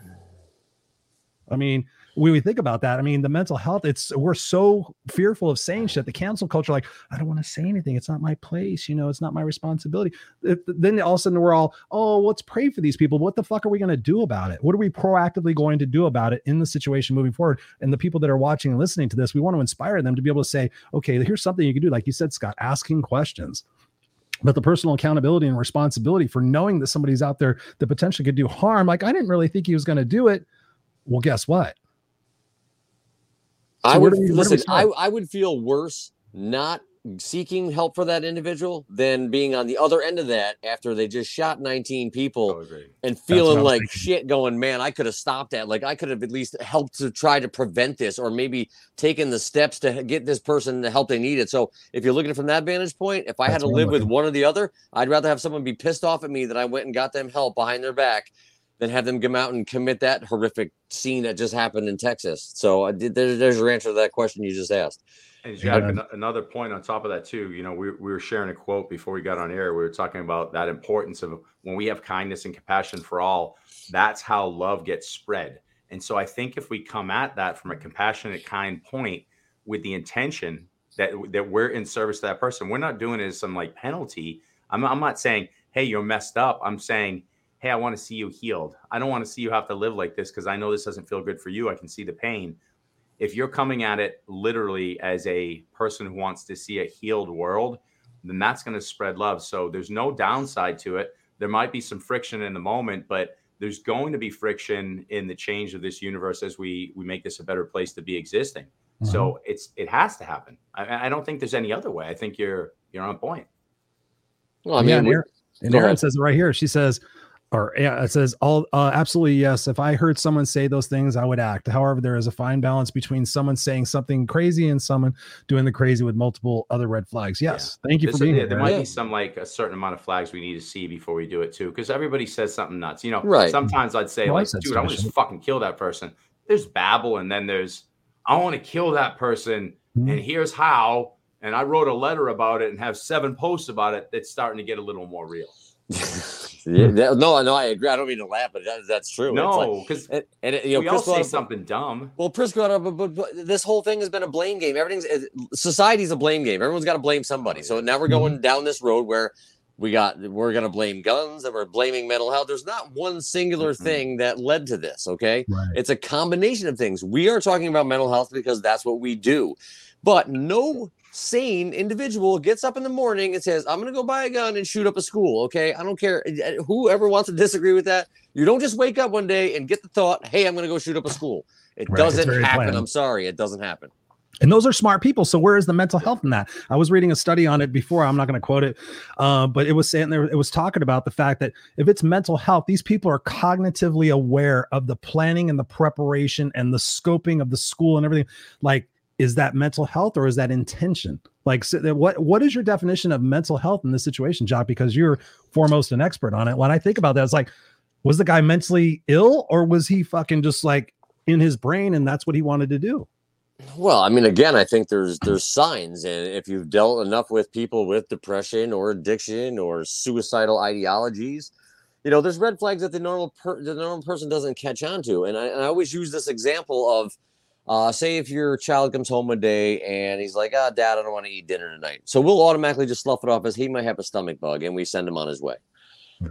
I mean, when we think about that, I mean, the mental health, it's we're so fearful of saying shit. The cancel culture, like, I don't want to say anything. It's not my place. You know, it's not my responsibility. It, then all of a sudden we're all, oh, let's pray for these people. What the fuck are we going to do about it? What are we proactively going to do about it in the situation moving forward? And the people that are watching and listening to this, we want to inspire them to be able to say, okay, here's something you can do. Like you said, Scott, asking questions but the personal accountability and responsibility for knowing that somebody's out there that potentially could do harm like i didn't really think he was going to do it well guess what I would we, listen. I, I would feel worse not seeking help for that individual than being on the other end of that after they just shot 19 people and feeling like thinking. shit going man i could have stopped that like i could have at least helped to try to prevent this or maybe taken the steps to get this person the help they needed so if you're looking from that vantage point if i That's had to live with one or the other i'd rather have someone be pissed off at me that i went and got them help behind their back than have them come out and commit that horrific scene that just happened in Texas. So uh, there's, there's your answer to that question you just asked. And Jacque, yeah. another point on top of that too. You know, we, we were sharing a quote before we got on air. We were talking about that importance of when we have kindness and compassion for all. That's how love gets spread. And so I think if we come at that from a compassionate, kind point with the intention that that we're in service to that person, we're not doing it as some like penalty. I'm, I'm not saying, hey, you're messed up. I'm saying hey, I want to see you healed. I don't want to see you have to live like this because I know this doesn't feel good for you. I can see the pain. If you're coming at it literally as a person who wants to see a healed world, then that's going to spread love. So there's no downside to it. There might be some friction in the moment, but there's going to be friction in the change of this universe as we we make this a better place to be existing. Mm-hmm. So it's it has to happen. I, I, don't think there's any other way. I think you're you're on point. Well, I mean, yeah, and Erin says it right here. She says, or yeah, it says all uh, absolutely yes. If I heard someone say those things, I would act. However, there is a fine balance between someone saying something crazy and someone doing the crazy with multiple other red flags. Yes, yeah. thank you There's for being here. There might be some like a certain amount of flags we need to see before we do it too, because everybody says something nuts. You know, right? Sometimes I'd say well, like, dude, I want to fucking kill that person. There's babble, and then there's I want to kill that person, mm-hmm. and here's how. And I wrote a letter about it and have seven posts about it. That's starting to get a little more real. <laughs> Yeah, that, no, no, I agree. I don't mean to laugh, but that, that's true. No, because like, and, and, you know, we Chris all say something dumb. Well, Chris got up, but, but, this whole thing has been a blame game. Everything's society's a blame game. Everyone's got to blame somebody. So now we're mm-hmm. going down this road where we got we're going to blame guns and we're blaming mental health. There's not one singular mm-hmm. thing that led to this. Okay, right. it's a combination of things. We are talking about mental health because that's what we do, but no sane individual gets up in the morning and says, I'm going to go buy a gun and shoot up a school. Okay. I don't care. Whoever wants to disagree with that, you don't just wake up one day and get the thought, hey, I'm going to go shoot up a school. It right. doesn't happen. Planned. I'm sorry. It doesn't happen. And those are smart people. So where is the mental health in that? I was reading a study on it before. I'm not going to quote it, uh, but it was saying there. It was talking about the fact that if it's mental health, these people are cognitively aware of the planning and the preparation and the scoping of the school and everything. Like is that mental health or is that intention? Like, so what what is your definition of mental health in this situation, Jock? Because you're foremost an expert on it. When I think about that, it's like, was the guy mentally ill or was he fucking just like in his brain and that's what he wanted to do? Well, I mean, again, I think there's there's signs, and if you've dealt enough with people with depression or addiction or suicidal ideologies, you know, there's red flags that the normal per, the normal person doesn't catch on to. And I, and I always use this example of uh, say if your child comes home one day and he's like, "Ah, oh, Dad, I don't want to eat dinner tonight," so we'll automatically just slough it off as he might have a stomach bug, and we send him on his way.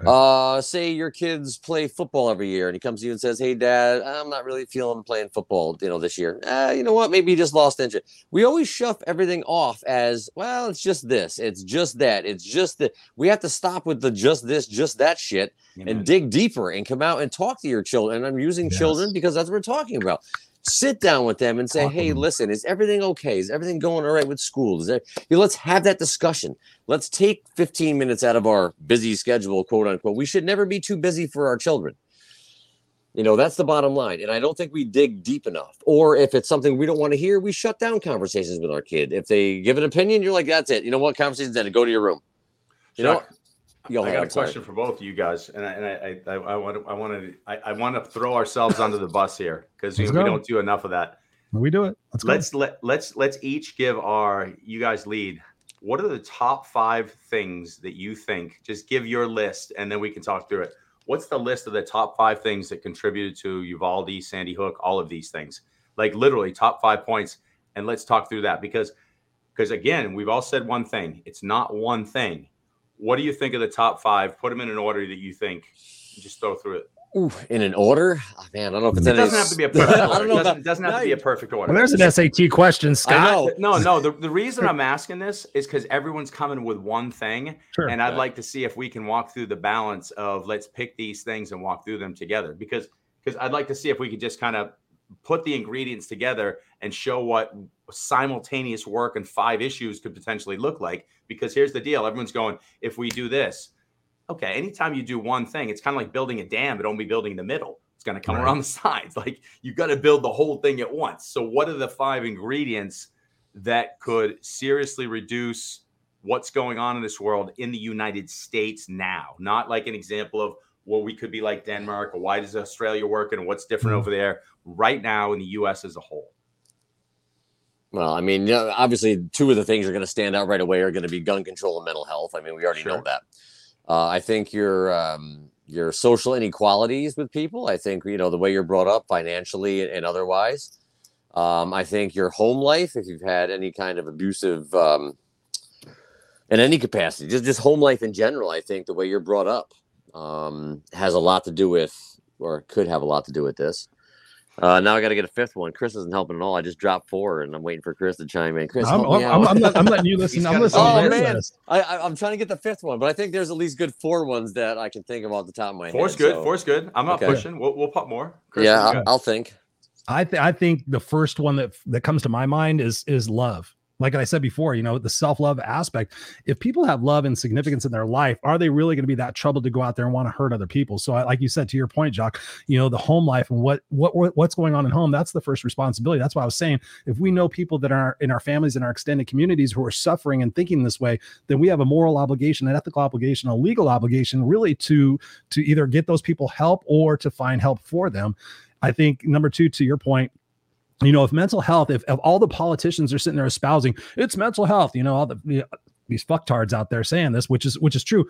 Uh, say your kids play football every year, and he comes to you and says, "Hey, Dad, I'm not really feeling playing football, you know, this year. Uh, you know what? Maybe he just lost interest." We always shove everything off as, "Well, it's just this, it's just that, it's just that." We have to stop with the just this, just that shit, and dig deeper and come out and talk to your children. And I'm using yes. children because that's what we're talking about sit down with them and say, "Hey, listen, is everything okay? Is everything going all right with school? Is there, you know, let's have that discussion. Let's take 15 minutes out of our busy schedule, quote unquote. We should never be too busy for our children. You know, that's the bottom line. And I don't think we dig deep enough. Or if it's something we don't want to hear, we shut down conversations with our kid. If they give an opinion, you're like, that's it. You know what? Conversation's ended. Go to your room. You know, Go I got a question for both of you guys, and I, and I, I, I want to, I want to, I, I want to throw ourselves under the bus here because we, we don't do enough of that. We do it. Let's let's let let's let's each give our you guys lead. What are the top five things that you think? Just give your list, and then we can talk through it. What's the list of the top five things that contributed to Uvalde, Sandy Hook, all of these things? Like literally top five points, and let's talk through that because because again, we've all said one thing. It's not one thing what do you think of the top five? Put them in an order that you think. Just throw through it. Ooh, in an order? Oh, man, I don't know if it's it doesn't have to be a perfect order. <laughs> I don't know it doesn't, it doesn't have to be a perfect order. Well, there's an SAT question, Scott. No, no. The, the reason I'm asking this is because everyone's coming with one thing, sure, and I'd like to see if we can walk through the balance of let's pick these things and walk through them together. Because because I'd like to see if we could just kind of put the ingredients together and show what simultaneous work and five issues could potentially look like. Because here's the deal everyone's going, if we do this, okay, anytime you do one thing, it's kind of like building a dam, but only building the middle. It's going to come right. around the <laughs> sides. Like you've got to build the whole thing at once. So, what are the five ingredients that could seriously reduce what's going on in this world in the United States now? Not like an example of, well, we could be like Denmark or why does Australia work and what's different mm-hmm. over there right now in the US as a whole? Well, I mean, obviously, two of the things are going to stand out right away are going to be gun control and mental health. I mean, we already sure. know that. Uh, I think your um, your social inequalities with people. I think you know the way you're brought up financially and otherwise. Um, I think your home life, if you've had any kind of abusive um, in any capacity, just just home life in general. I think the way you're brought up um, has a lot to do with, or could have a lot to do with this. Uh, now I got to get a fifth one. Chris isn't helping at all. I just dropped four, and I'm waiting for Chris to chime in. Chris, I'm, I'm, I'm, I'm, letting you <laughs> listen. I'm listening. Oh man, I, am trying to get the fifth one, but I think there's at least good four ones that I can think of off the top of my Four's head. Four's good. So. Four's good. I'm not okay. pushing. We'll, we'll pop more. Chris, yeah, I'll, I'll, think. I th- I think the first one that that comes to my mind is is love like I said before, you know, the self love aspect. If people have love and significance in their life, are they really going to be that troubled to go out there and want to hurt other people? So, I, like you said, to your point, Jock, you know, the home life and what what what's going on in home, that's the first responsibility. That's why I was saying, if we know people that are in our families and our extended communities who are suffering and thinking this way, then we have a moral obligation, an ethical obligation, a legal obligation, really to to either get those people help or to find help for them. I think number two, to your point, you know, if mental health, if, if all the politicians are sitting there espousing it's mental health, you know, all the these fucktards out there saying this, which is which is true,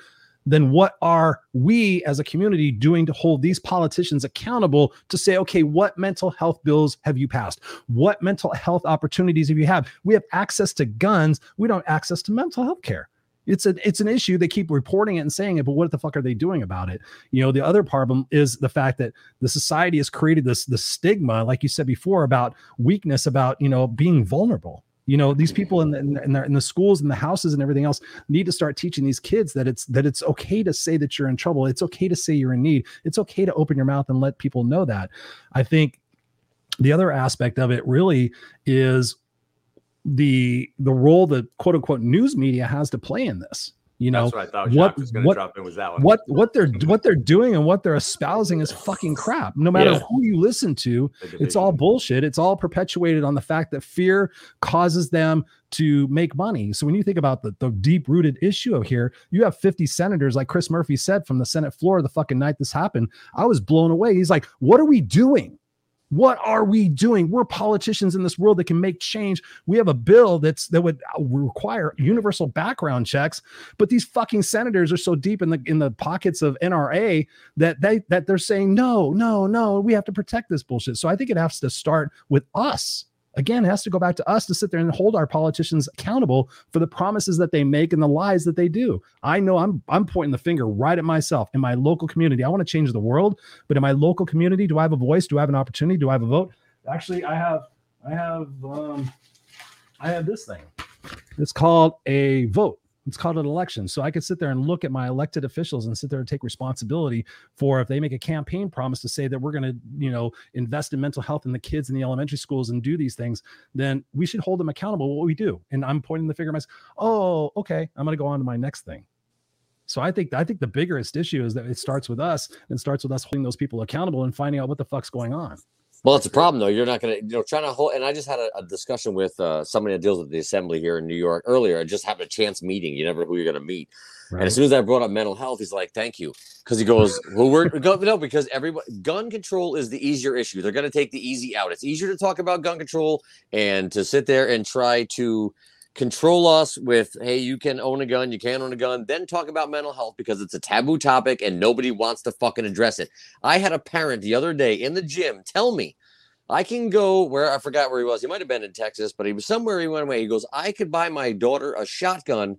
then what are we as a community doing to hold these politicians accountable to say, okay, what mental health bills have you passed? What mental health opportunities have you had? We have access to guns, we don't access to mental health care it's a it's an issue. They keep reporting it and saying it, but what the fuck are they doing about it? You know, the other problem is the fact that the society has created this the stigma, like you said before, about weakness, about you know being vulnerable. You know, these people in the, in the, in the schools and the houses and everything else need to start teaching these kids that it's that it's okay to say that you're in trouble. It's okay to say you're in need. It's okay to open your mouth and let people know that. I think the other aspect of it really is the the role that quote unquote news media has to play in this. You know what, what what, was that one. What what they're <laughs> what they're doing and what they're espousing is fucking crap. No matter yeah. who you listen to, it's all bullshit. It's all perpetuated on the fact that fear causes them to make money. So when you think about the, the deep rooted issue of here, you have 50 senators, like Chris Murphy said from the Senate floor the fucking night this happened. I was blown away. He's like, what are we doing? What are we doing? We're politicians in this world that can make change. We have a bill that's that would require universal background checks, but these fucking senators are so deep in the in the pockets of NRA that they that they're saying no, no, no, we have to protect this bullshit. So I think it has to start with us again, it has to go back to us to sit there and hold our politicians accountable for the promises that they make and the lies that they do. I know I'm I'm pointing the finger right at myself in my local community. I want to change the world, but in my local community, do I have a voice? Do I have an opportunity? Do I have a vote? Actually, I have I have um I have this thing. It's called a vote. It's called an election. So I could sit there and look at my elected officials and sit there and take responsibility for if they make a campaign promise to say that we're going to, you know, invest in mental health in the kids in the elementary schools and do these things, then we should hold them accountable what we do. And I'm pointing the finger at myself, oh, okay, I'm going to go on to my next thing. So I think I think the biggest issue is that it starts with us and starts with us holding those people accountable and finding out what the fuck's going on. Well, it's a problem though. You're not going to, you know, trying to hold. And I just had a, a discussion with uh, somebody that deals with the assembly here in New York earlier. I just had a chance meeting. You never know who you're going to meet. Right. And as soon as I brought up mental health, he's like, "Thank you," because he goes, "Well, we're go, no, because everybody gun control is the easier issue. They're going to take the easy out. It's easier to talk about gun control and to sit there and try to." Control us with hey you can own a gun you can't own a gun then talk about mental health because it's a taboo topic and nobody wants to fucking address it i had a parent the other day in the gym tell me I can go where I forgot where he was. He might have been in Texas, but he was somewhere he went away. He goes, I could buy my daughter a shotgun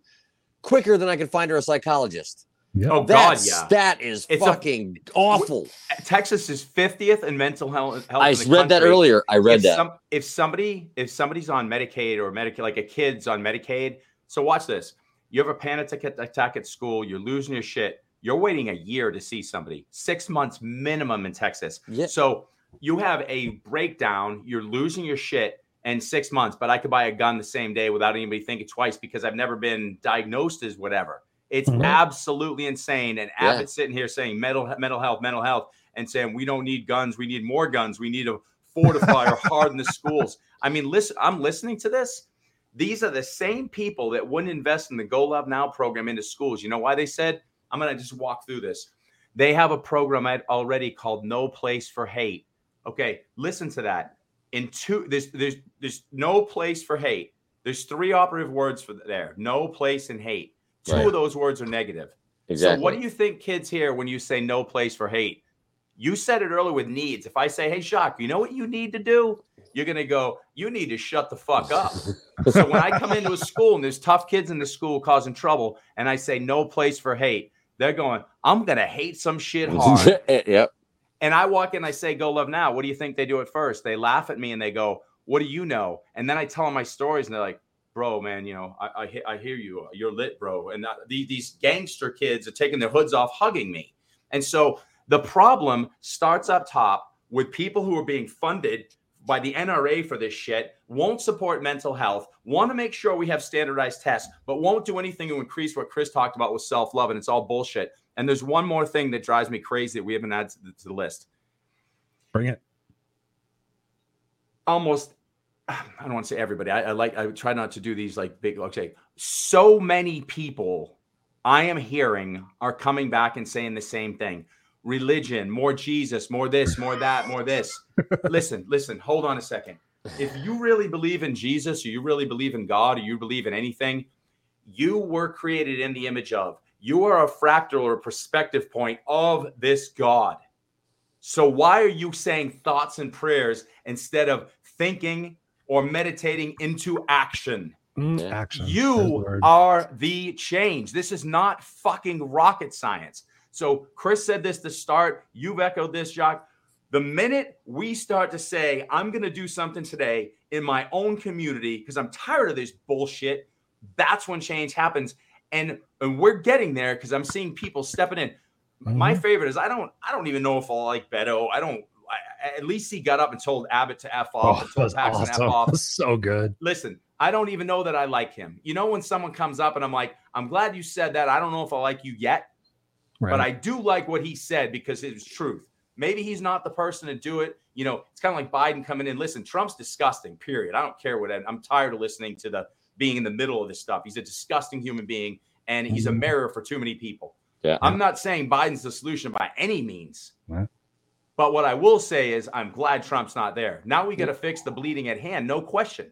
quicker than I could find her a psychologist. Yep. Oh That's, God, yeah. That is it's fucking a, awful. Texas is 50th in mental health. I read country. that earlier. I read if that. Some, if somebody if somebody's on Medicaid or Medicaid, like a kid's on Medicaid, so watch this. You have a panic attack at school. You're losing your shit. You're waiting a year to see somebody. Six months minimum in Texas. Yeah. So you have a breakdown, you're losing your shit in six months, but I could buy a gun the same day without anybody thinking twice because I've never been diagnosed as whatever. It's mm-hmm. absolutely insane. And yeah. Abbott sitting here saying mental mental health, mental health, and saying we don't need guns, we need more guns, we need to fortify or <laughs> harden the schools. I mean, listen, I'm listening to this. These are the same people that wouldn't invest in the Go Love Now program into schools. You know why they said? I'm gonna just walk through this. They have a program already called No Place for Hate Okay, listen to that. In two, there's there's there's no place for hate. There's three operative words for there. No place in hate. Two right. of those words are negative. Exactly. So what do you think kids hear when you say no place for hate? You said it earlier with needs. If I say, "Hey, Jacque, you know what you need to do?" You're gonna go. You need to shut the fuck <laughs> up. so when I come into a school and there's tough kids in the school causing trouble, and I say no place for hate, they're going. I'm gonna hate some shit <laughs> hard. yep. And I walk in, I say, Go Love Now. What do you think they do at first? They laugh at me and they go, What do you know? And then I tell them my stories and they're like, Bro, man, you know, I, I, I hear you. You're lit, bro. And uh, the, these gangster kids are taking their hoods off, hugging me. And so the problem starts up top with people who are being funded by the NRA for this shit, won't support mental health, want to make sure we have standardized tests, but won't do anything to increase what Chris talked about with self love. And it's all bullshit. And there's one more thing that drives me crazy that we haven't added to the, to the list. Bring it. Almost, I don't want to say everybody. I, I like, I try not to do these like big, okay. So many people I am hearing are coming back and saying the same thing religion, more Jesus, more this, more that, more this. <laughs> listen, listen, hold on a second. If you really believe in Jesus, or you really believe in God, or you believe in anything, you were created in the image of. You are a fractal or a perspective point of this God. So why are you saying thoughts and prayers instead of thinking or meditating into action? Mm, action. You are the change. This is not fucking rocket science. So Chris said this to start. You've echoed this, Jacque. The minute we start to say, I'm going to do something today in my own community because I'm tired of this bullshit, that's when change happens. And, and we're getting there because I'm seeing people stepping in. Mm-hmm. My favorite is I don't I don't even know if I like Beto. I don't I, at least he got up and told Abbott to F off. Oh, told Paxton awesome. F off. so good. Listen, I don't even know that I like him. You know, when someone comes up and I'm like, I'm glad you said that. I don't know if I like you yet. Right. But I do like what he said because it was truth. Maybe he's not the person to do it. You know, it's kind of like Biden coming in. Listen, Trump's disgusting, period. I don't care what I'm tired of listening to the being in the middle of this stuff. He's a disgusting human being and he's a mm-hmm. mirror for too many people. Yeah. I'm not saying Biden's the solution by any means. Right. But what I will say is I'm glad Trump's not there. Now we got to fix the bleeding at hand, no question.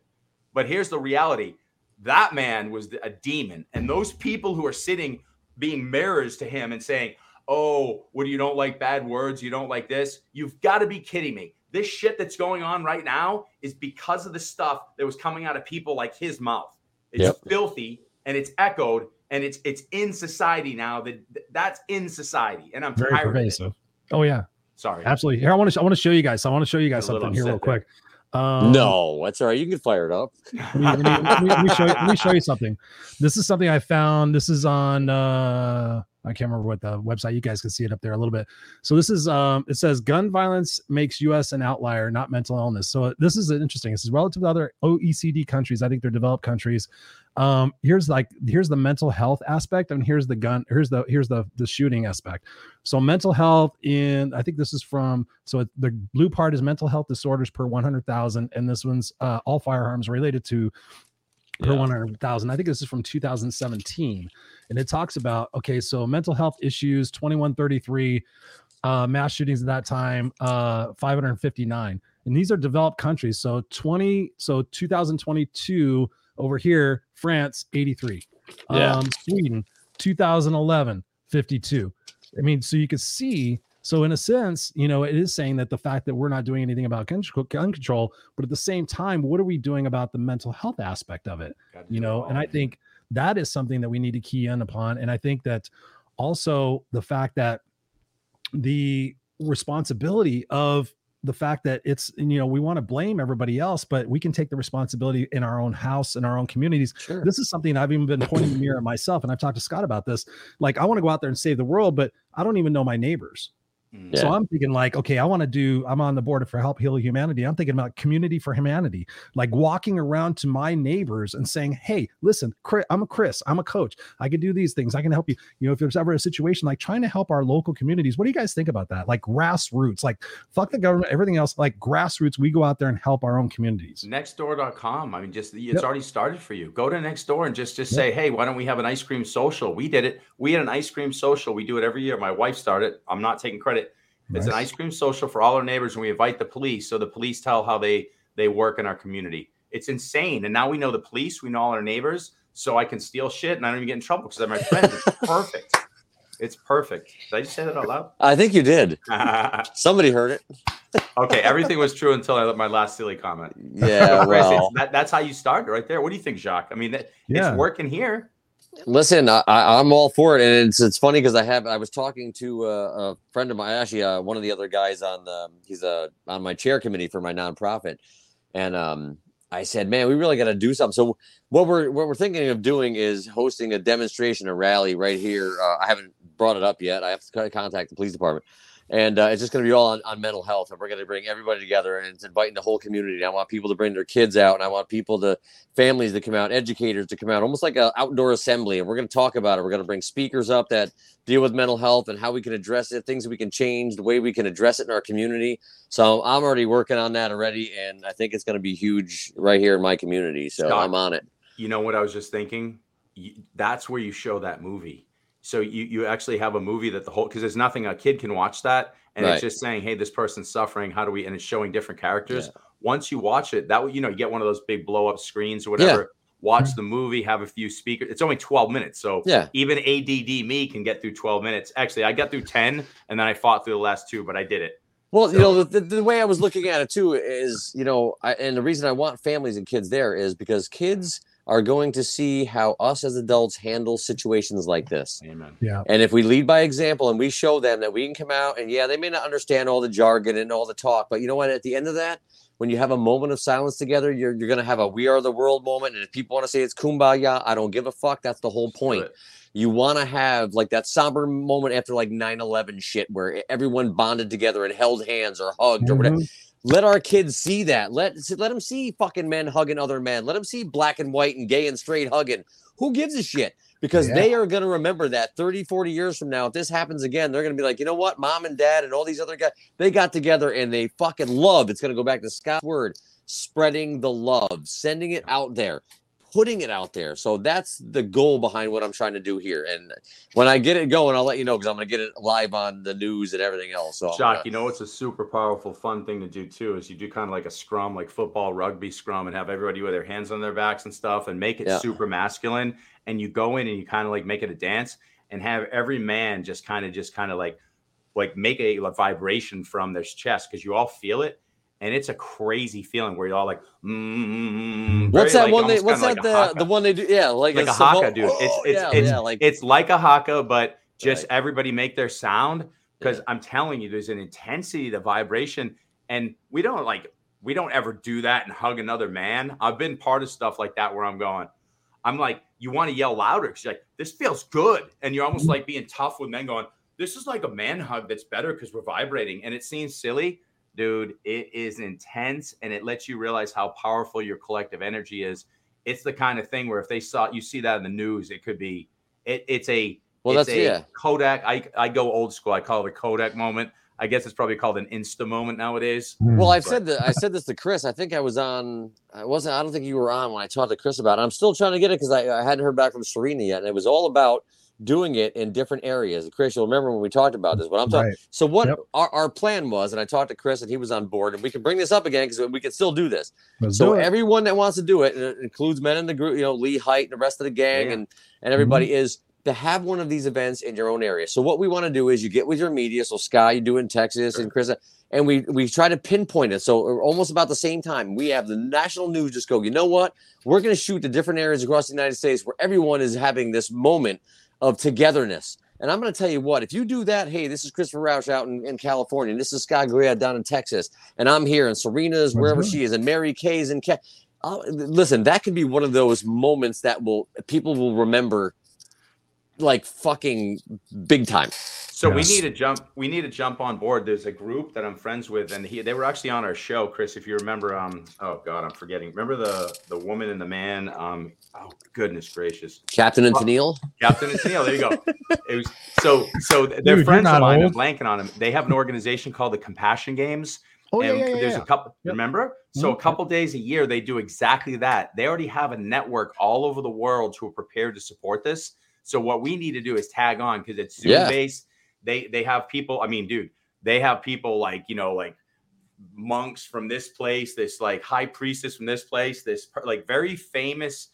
But here's the reality. That man was a demon. And those people who are sitting being mirrors to him and saying, "Oh, what do you don't like bad words? You don't like this?" You've got to be kidding me. This shit that's going on right now is because of the stuff that was coming out of people like his mouth. It's yep. filthy and it's echoed and it's it's in society now. That that's in society, and I'm very pervasive. Oh yeah, sorry, absolutely. Here, I want to I want to show you guys. I want to show you guys something here real there. quick. Um, no, that's all right. You can fire it up. <laughs> let, me, let, me, let, me, show you, let me show you something. This is something I found. This is on uh, I can't remember what the website. You guys can see it up there a little bit. So this is um, it says gun violence makes U.S. an outlier, not mental illness. So this is interesting. This is relative to other OECD countries. I think they're developed countries. Um, here's like here's the mental health aspect, and here's the gun. Here's the here's the the shooting aspect. So mental health in I think this is from so the blue part is mental health disorders per 100,000, and this one's uh, all firearms related to per yeah. 100,000. I think this is from 2017. And it talks about, okay, so mental health issues, 2133, uh, mass shootings at that time, uh, 559. And these are developed countries. So 20, so 2022 over here, France, 83. Yeah. Um, Sweden, 2011, 52. I mean, so you can see so in a sense, you know, it is saying that the fact that we're not doing anything about gun control, but at the same time, what are we doing about the mental health aspect of it? You know, and I think that is something that we need to key in upon. And I think that also the fact that the responsibility of the fact that it's you know we want to blame everybody else but we can take the responsibility in our own house in our own communities sure. this is something i've even been pointing the mirror at myself and i've talked to scott about this like i want to go out there and save the world but i don't even know my neighbors. Yeah. So I'm thinking like, okay, I want to do. I'm on the board for Help Heal Humanity. I'm thinking about community for humanity, like walking around to my neighbors and saying, "Hey, listen, Chris, I'm a Chris. I'm a coach. I can do these things. I can help you. You know, if there's ever a situation like trying to help our local communities, what do you guys think about that? Like grassroots, like fuck the government, everything else. Like grassroots, we go out there and help our own communities. Nextdoor.com. I mean, just it's yep. already started for you. Go to Nextdoor and just just yep. say, hey, why don't we have an ice cream social? We did it. We had an ice cream social. We do it every year. My wife started. I'm not taking credit Nice. It's an ice cream social for all our neighbors, and we invite the police. So the police tell how they they work in our community. It's insane. And now we know the police, we know all our neighbors, so I can steal shit and I don't even get in trouble because they're my friends. It's <laughs> perfect. It's perfect. Did I just say that out loud? I think you did. <laughs> Somebody heard it. okay, everything was true until I let my last silly comment. Yeah, <laughs> well, that, that's how you started right there. What do you think, Jacque? I mean, that, yeah. it's working here. Listen, I, am all for it, and it's it's funny because I have I was talking to a, a friend of mine, actually uh, one of the other guys on the he's uh, on my chair committee for my nonprofit, and um, I said, man, we really got to do something. So what we're what we're thinking of doing is hosting a demonstration, a rally right here. Uh, I haven't brought it up yet. I have to contact the police department and uh, it's just going to be all on, on mental health and we're going to bring everybody together and it's inviting the whole community. I want people to bring their kids out and i want people to families to come out educators to come out almost like an outdoor assembly and we're going to talk about it. We're going to bring speakers up that deal with mental health and how we can address it things we can change the way we can address it in our community. So i'm already working on that already and i think it's going to be huge right here in my community so Scott, i'm on it. you know what i was just thinking? That's where you show that movie so you you actually have a movie that the whole because there's nothing a kid can watch that and right. it's just saying, hey, this person's suffering. How do we? And it's showing different characters. Yeah. Once you watch it, that you know you get one of those big blow up screens or whatever. Yeah. Watch the movie, have a few speakers. It's only 12 minutes. So yeah. even ADD me can get through 12 minutes. Actually, I got through 10 and then I fought through the last two, but I did it. Well, you know, the, the, way I was looking at it too is, you know, I, and the reason I want families and kids there is because kids are going to see how us as adults handle situations like this. Amen. Yeah. And if we lead by example and we show them that we can come out and yeah, they may not understand all the jargon and all the talk, but you know what? At the end of that, when you have a moment of silence together, you're, you're going to have a we are the world moment. And if people want to say it's kumbaya, I don't give a fuck. That's the whole point. You want to have like that somber moment after like 9 11 shit where everyone bonded together and held hands or hugged mm-hmm. or whatever let our kids see that. Let let them see fucking men hugging other men. Let them see black and white and gay and straight hugging. Who gives a shit? Because yeah. they are going to remember that 30, 40 years from now, if this happens again, they're going to be like, you know what? Mom and dad and all these other guys, they got together and they fucking love. It's going to go back to Scott's word spreading the love, sending it out there putting it out there. So that's the goal behind what I'm trying to do here. And when I get it going, I'll let you know because I'm going to get it live on the news and everything else. So, Shock, gonna... you know, it's a super powerful, fun thing to do too. Is you do kind of like a scrum, like football, rugby scrum, and have everybody with their hands on their backs and stuff, and make it yeah. super masculine. And you go in and you kind of like make it a dance, and have every man just kind of, just kind of like, like make a, a vibration from their chest because you all feel it and it's a crazy feeling where you're all like, mm, mm, mm, mm what's that like, one? They, what's that like the, the one they do? Yeah, like, like a, a haka, oh, dude. It's oh, it's yeah, it's, yeah, like, it's like a haka, but just right. everybody make their sound because yeah. I'm telling you, there's an intensity, the vibration, and we don't like we don't ever do that and hug another man. I've been part of stuff like that where I'm going. I'm like, you want to yell louder because like, this feels good. And you're almost like being tough with men going, this is like a man hug that's better because we're vibrating. And it seems silly, dude. It is intense and it lets you realize how powerful your collective energy is. It's the kind of thing where if they saw you see that in the news, it could be it, it's a well, it's that's a yeah. Kodak. I, I go old school. I call it a Kodak moment. I guess it's probably called an Insta moment nowadays. Well, I've but. said that I said this to Chris. I think I was on. I wasn't. I don't think you were on when I talked to Chris about it. I'm still trying to get it because I, I hadn't heard back from Serena yet, and it was all about doing it in different areas. Chris, you'll remember when we talked about this. What I'm talking. Right. So what yep. our, our plan was, and I talked to Chris, and he was on board, and we can bring this up again because we can still do this. Let's so do everyone that wants to do it, and it includes men in the group, you know, Lee Height and the rest of the gang, yeah. and and everybody mm-hmm. is to have one of these events in your own area. So what we want to do is you get with your media. So Sky, you do in Texas and Chris, and we we try to pinpoint it. So almost about the same time, we have the national news just go. You know what? We're going to shoot the different areas across the United States where everyone is having this moment of togetherness. And I'm going to tell you what, if you do that, hey, this is Christopher Rausch out in, in California, and this is Scott Gray down in Texas, and I'm here, and Serena's wherever mm-hmm. she is, and Mary Kay's in. Ca- uh, listen, that could be one of those moments that will people will remember like fucking big time. So yes. we need to jump. We need to jump on board. There's a group that I'm friends with, and he, they were actually on our show, Chris. If you remember, um, oh god, I'm forgetting. Remember the the woman and the man? Um, oh goodness gracious, Captain and Tennille. Captain and Tennille. There you go. It was so so. They're Dude, friends of mine. I'm blanking on them. They have an organization called the Compassion Games. Oh, and yeah, yeah, there's yeah. a couple, yep. remember? So mm-hmm. a couple days a year, they do exactly that. They already have a network all over the world who are prepared to support this. So what we need to do is tag on because it's Zoom yeah. based. They they have people. I mean, dude, they have people like you know like monks from this place, this like high priestess from this place, this like very famous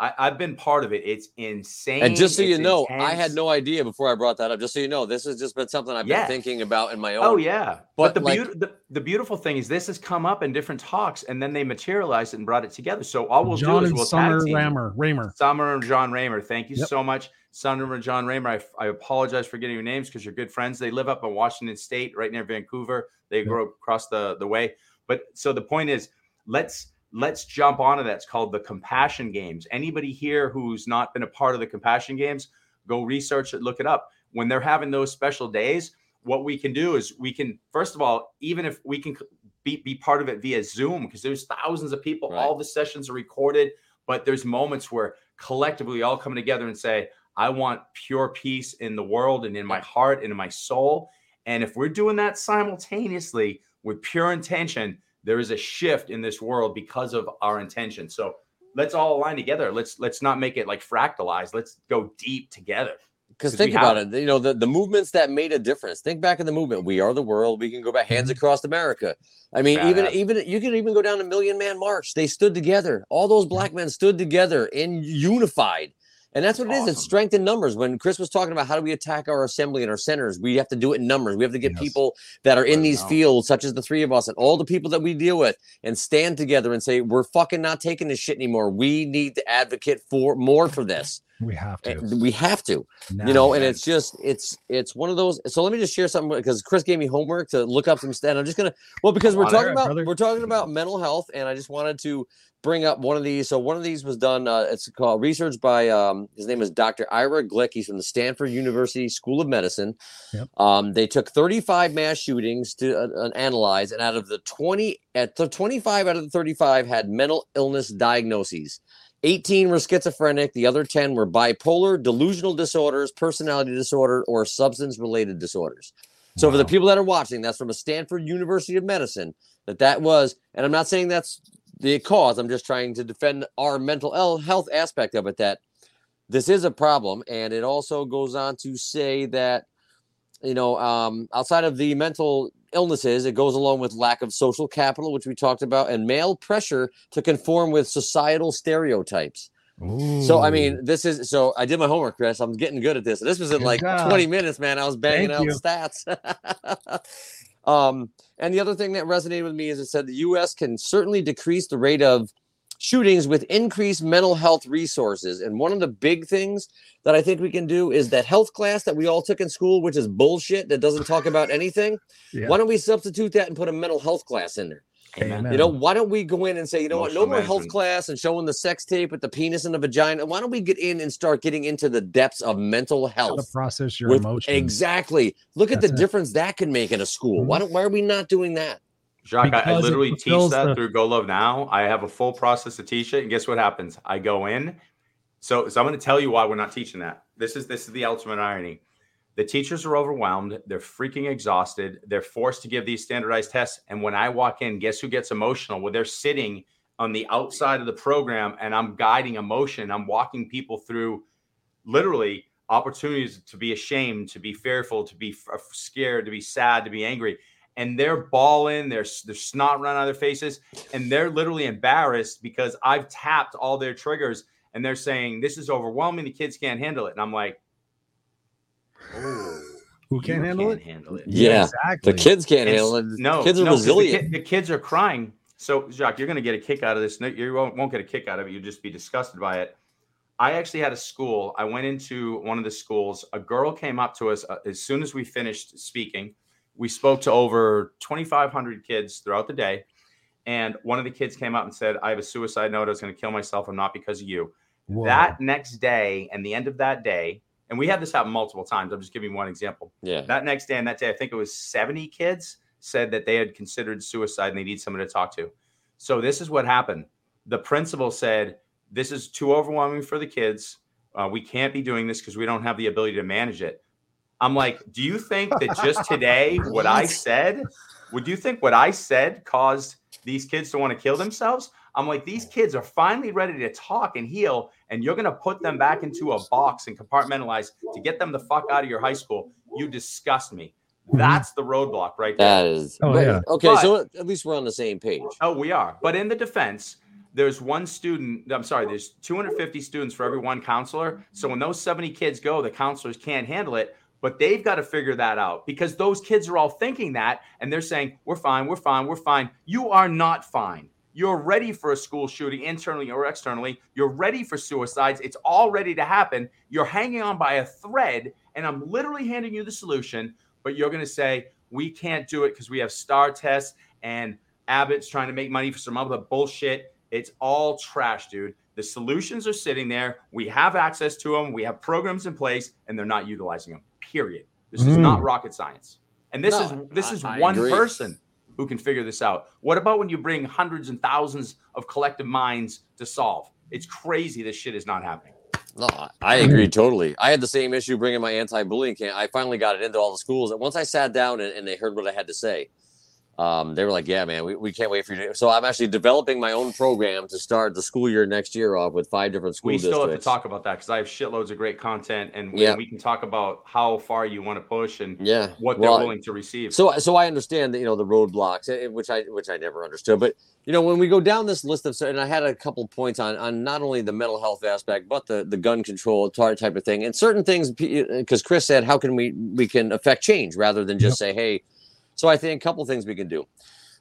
I, have been part of it. It's insane. And just so it's you know, intense. I had no idea before I brought that up. Just so you know, this has just been something I've been thinking about in my oh, own. Oh yeah, but, but the, like, be- the, the beautiful thing is this has come up in different talks, and then they materialized it and brought it together. So all we'll John do is we'll Sommer Ramer, Ramer, Sommer and Jon Ramer. Thank you yep. so much, Sommer and Jon Ramer. I, I apologize for getting your names because you're good friends. They live up in Washington State, right near Vancouver. They yep. grow across the the way. But so the point is, let's let's jump onto that. It's called the Compassion Games. Anybody here who's not been a part of the Compassion Games, go research it, look it up. When they're having those special days, what we can do is we can, first of all, even if we can be, be part of it via Zoom, because there's thousands of people, right. all the sessions are recorded, but there's moments where collectively we all come together and say, I want pure peace in the world and in my heart and in my soul. And if we're doing that simultaneously with pure intention, there is a shift in this world because of our intention. So let's all align together. Let's let's not make it like fractalized. Let's go deep together. Because think about it, you know, the, the movements that made a difference. Think back in the movement. We are the world. We can go back hands mm-hmm. across America. I mean, Bad even ass. even you can even go down to Million Man March. They stood together. All those black men stood together and unified. And that's what it awesome. is. It's strength in numbers. When Chris was talking about how do we attack our assembly and our centers, we have to do it in numbers. We have to get yes. people that are in these fields, such as the three of us and all the people that we deal with, and stand together and say, we're fucking not taking this shit anymore. We need to advocate for more for this. We have to. And we have to. You know, and it's just it's it's one of those. So let me just share something because Chris gave me homework to look up some stuff. I'm just gonna well because we're talking about brother. we're talking about mental health, and I just wanted to bring up one of these. So one of these was done. Uh, it's called research by um, his name is Dr. Ira Glick. He's from the Stanford University School of Medicine. Yep. Um, they took 35 mass shootings to uh, uh analyze, and out of the 20, at the 25 out of the 35 had mental illness diagnoses. 18 were schizophrenic. The other 10 were bipolar, delusional disorders, personality disorder, or substance related disorders. So wow. for the people that are watching, that's from a Stanford University of Medicine. That that was, and I'm not saying that's the cause. I'm just trying to defend our mental health aspect of it. That this is a problem, and it also goes on to say that you know, um, outside of the mental illnesses, it goes along with lack of social capital, which we talked about, and male pressure to conform with societal stereotypes. Ooh. So I mean, this is so I did my homework, Chris. I'm getting good at this. This was in good like job. 20 minutes, man. I was banging Thank out you. stats. <laughs> Um, and the other thing that resonated with me is it said the U.S. can certainly decrease the rate of shootings with increased mental health resources. And one of the big things that I think we can do is that health class that we all took in school, which is bullshit that doesn't talk about anything. Yeah. Why don't we substitute that and put a mental health class in there? Amen. You know, why don't we go in and say, you know what, no Emotional more health class and showing the sex tape with the penis and the vagina. Why don't we get in and start getting into the depths of mental how to health? process your with- emotions. Exactly. Look at the it. difference that can make in a school. Why mm-hmm. don't why are we not doing that? Jacque, I, I literally teach that the- through Go Love Now. I have a full process to teach it, and guess what happens? I go in. So, so I'm going to tell you why we're not teaching that. This is this is the ultimate irony. The teachers are overwhelmed. They're freaking exhausted. They're forced to give these standardized tests. And when I walk in, guess who gets emotional? Well, they're sitting on the outside of the program, and I'm guiding emotion. I'm walking people through literally opportunities to be ashamed, to be fearful, to be f- scared, to be sad, to be angry. And they're bawling, they're, they're snot running out of their faces, and they're literally embarrassed because I've tapped all their triggers and they're saying, This is overwhelming. The kids can't handle it. And I'm like, Oh, Who can't handle can't it? handle it. Yeah, exactly. The kids can't It's- handle it. No, kids are no, 'cause the resilient. ki- The, kids are crying. So, Jacque, you're going to get a kick out of this. No, You won't, won't get a kick out of it. You'll just be disgusted by it. I actually had a school. I went into one of the schools. A girl came up to us uh, as soon as we finished speaking. We spoke to over 2,500 kids throughout the day. And one of the kids came up and said, I have a suicide note. I was going to kill myself. I'm not because of you. Whoa. That next day and the end of that day, and we had this happen multiple times. I'm just giving you one example. yeah. That next day and that day, I think it was 70 kids said that they had considered suicide and they need someone to talk to. So this is what happened. The principal said, This is too overwhelming for the kids. Uh, we can't be doing this because we don't have the ability to manage it. I'm like, Do you think that just <laughs> today, what I said, would you think what I said caused these kids to want to kill themselves? I'm like, these kids are finally ready to talk and heal, and you're going to put them back into a box and compartmentalize to get them the fuck out of your high school. You disgust me. Mhm. That's the roadblock right there. That is. Oh, but- yeah. Okay, But- so at least we're on the same page. Oh, we are. But in the defense, there's one student. I'm sorry, there's 250 students for every one counselor. So when those 70 kids go, the counselors can't handle it. But they've got to figure that out because those kids are all thinking that and they're saying, We're fine, we're fine, we're fine. You are not fine. You're ready for a school shooting internally or externally. You're ready for suicides. It's all ready to happen. You're hanging on by a thread, and I'm literally handing you the solution. But you're going to say, We can't do it because we have STAAR tests and Abbott's trying to make money for some other bullshit. It's all trash, dude. The solutions are sitting there. We have access to them. We have programs in place, and they're not utilizing them. Period. This is Mm. not rocket science. And this No, is this I- is I one agree. person who can figure this out. What about when you bring hundreds and thousands of collective minds to solve? It's crazy. This shit is not happening. No, I- I agree totally. I had the same issue bringing my anti-bullying camp. I finally got it into all the schools. And once I sat down and, and they heard what I had to say, um, they were like, "Yeah, man, we, we can't wait for you." to So I'm actually developing my own program to start the school year next year off with five different school we still have to talk about that because I have shitloads of great content, and we, Yeah. we can talk about how far you want to push and yeah, what well, they're willing to receive. So, so I understand that you know the roadblocks, eh, which I which I never understood. But you know, when we go down this list of, and I had a couple points on on not only the mental health aspect, but the the gun control type of thing, and certain things. Because Chris said, how can we we can affect change rather than just say, hey. So I think a couple things we can do.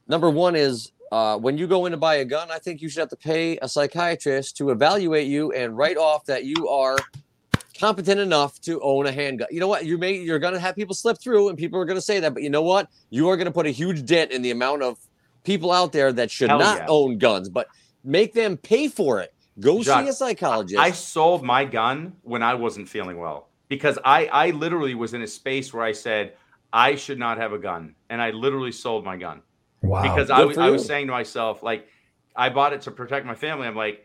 Number one is uh, when you go in to buy a gun, I think you should have to pay a psychiatrist to evaluate you and write off that you are competent enough to own a handgun. You know what? You may you're gonna have people slip through, and people are gonna say that, but you know what? You are gonna put a huge dent in the amount of people out there that should Hell not yeah. own guns, but make them pay for it. Go see a psychologist. I sold my gun when I wasn't feeling well because I I literally was in a space where I said I should not have a gun, and I literally sold my gun Wow. because I was I was saying to myself like I bought it to protect my family. I'm like.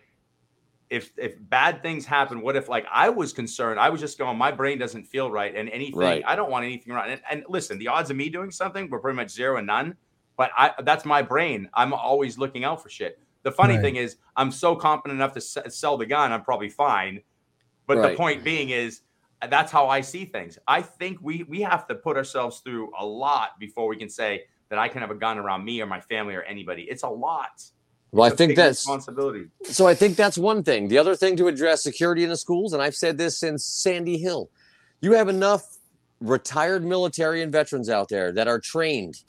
If, if bad things happen, what if like I was concerned? I was just going, my brain doesn't feel right, and anything Right. I don't want anything right. And, and listen, the odds of me doing something were pretty much zero and none. But I that's my brain. I'm always looking out for shit. The funny Right. thing is, I'm so confident enough to s- sell the gun, I'm probably fine. But the point being is, that's how I see things. I think we we have to put ourselves through a lot before we can say that I can have a gun around me or my family or anybody. It's a lot. well, I It's a think that's responsibility. so. I think that's one thing. The other thing to address security in the schools, and I've said this since Sandy Hill, you have enough retired military and veterans out there that are trained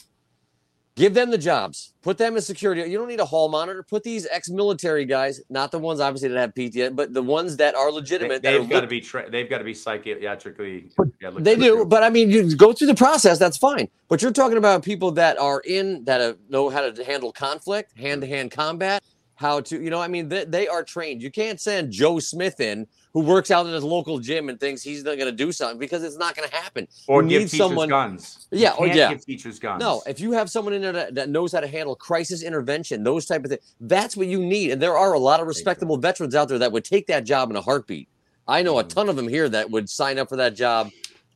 Give them the jobs. Put them in security. You don't need a hall monitor. Put these ex-military guys, not the ones obviously that have PTSD, but the ones that are legitimate. They, have got to be tra- they've got to be psychiatrically. Yeah, they do, through. but I mean, you go through the process. That's fine. But you're talking about people that are in that have, know how to handle conflict, hand-to-hand combat, how to, you know, I mean, they, they are trained. You can't send Joe Smith in who works out at his local gym and thinks he's not going to do something because it's not going to happen. or you give need teachers someone- guns. Yeah, or can't yeah. give teachers guns. No, if you have someone in there that, that knows how to handle crisis intervention, those type of things, that's what you need. And there are a lot of respectable veterans out there that would take that job in a heartbeat. I know a Mhm. ton of them here that would sign up for that job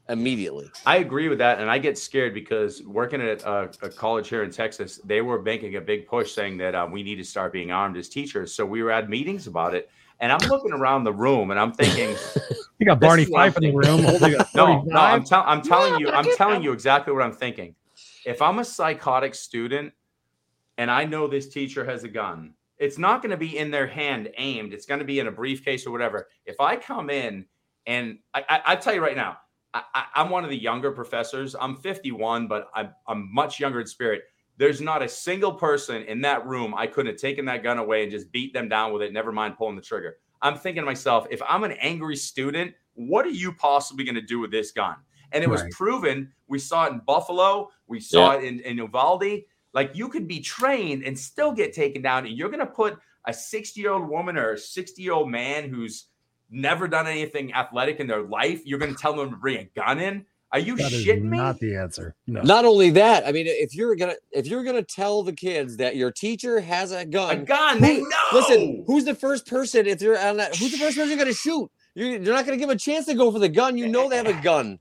immediately. I agree with that, and I get scared because working at a, a college here in Texas, they were making a big push saying that uh, we need to start being armed as teachers. So we were at meetings about it, and I'm looking around the room and I'm thinking, <laughs> You got Barney is what I'm Fife in the room no, no, I'm, 45. tell- I'm telling you, I'm telling you exactly what I'm thinking. If I'm a psychotic student and I know this teacher has a gun, it's not going to be in their hand aimed. It's going to be in a briefcase or whatever. If I come in and I, I, I tell you right now, I, I, I'm one of the younger professors. I'm 51, but I'm, I'm much younger in spirit. There's not a single person in that room I couldn't have taken that gun away and just beat them down with it. Never mind pulling the trigger. I'm thinking to myself, if I'm an angry student, what are you possibly going to do with this gun? And it was proven. We saw it in Buffalo. We saw it in, in Uvalde. Like you could be trained and still get taken down. And you're going to put a 60 year old woman or a 60 year old man who's never done anything athletic in their life, you're going to tell them to bring a gun in? Are you That is shitting me? not the answer. No. Not only that, I mean, if you're gonna if you're gonna tell the kids that your teacher has a gun, a gun, gun. They know. listen, who's the first person if you're on that? Who's the first person you're gonna shoot? You're, you're not gonna give 'em a chance to go for the gun. You know they have a gun.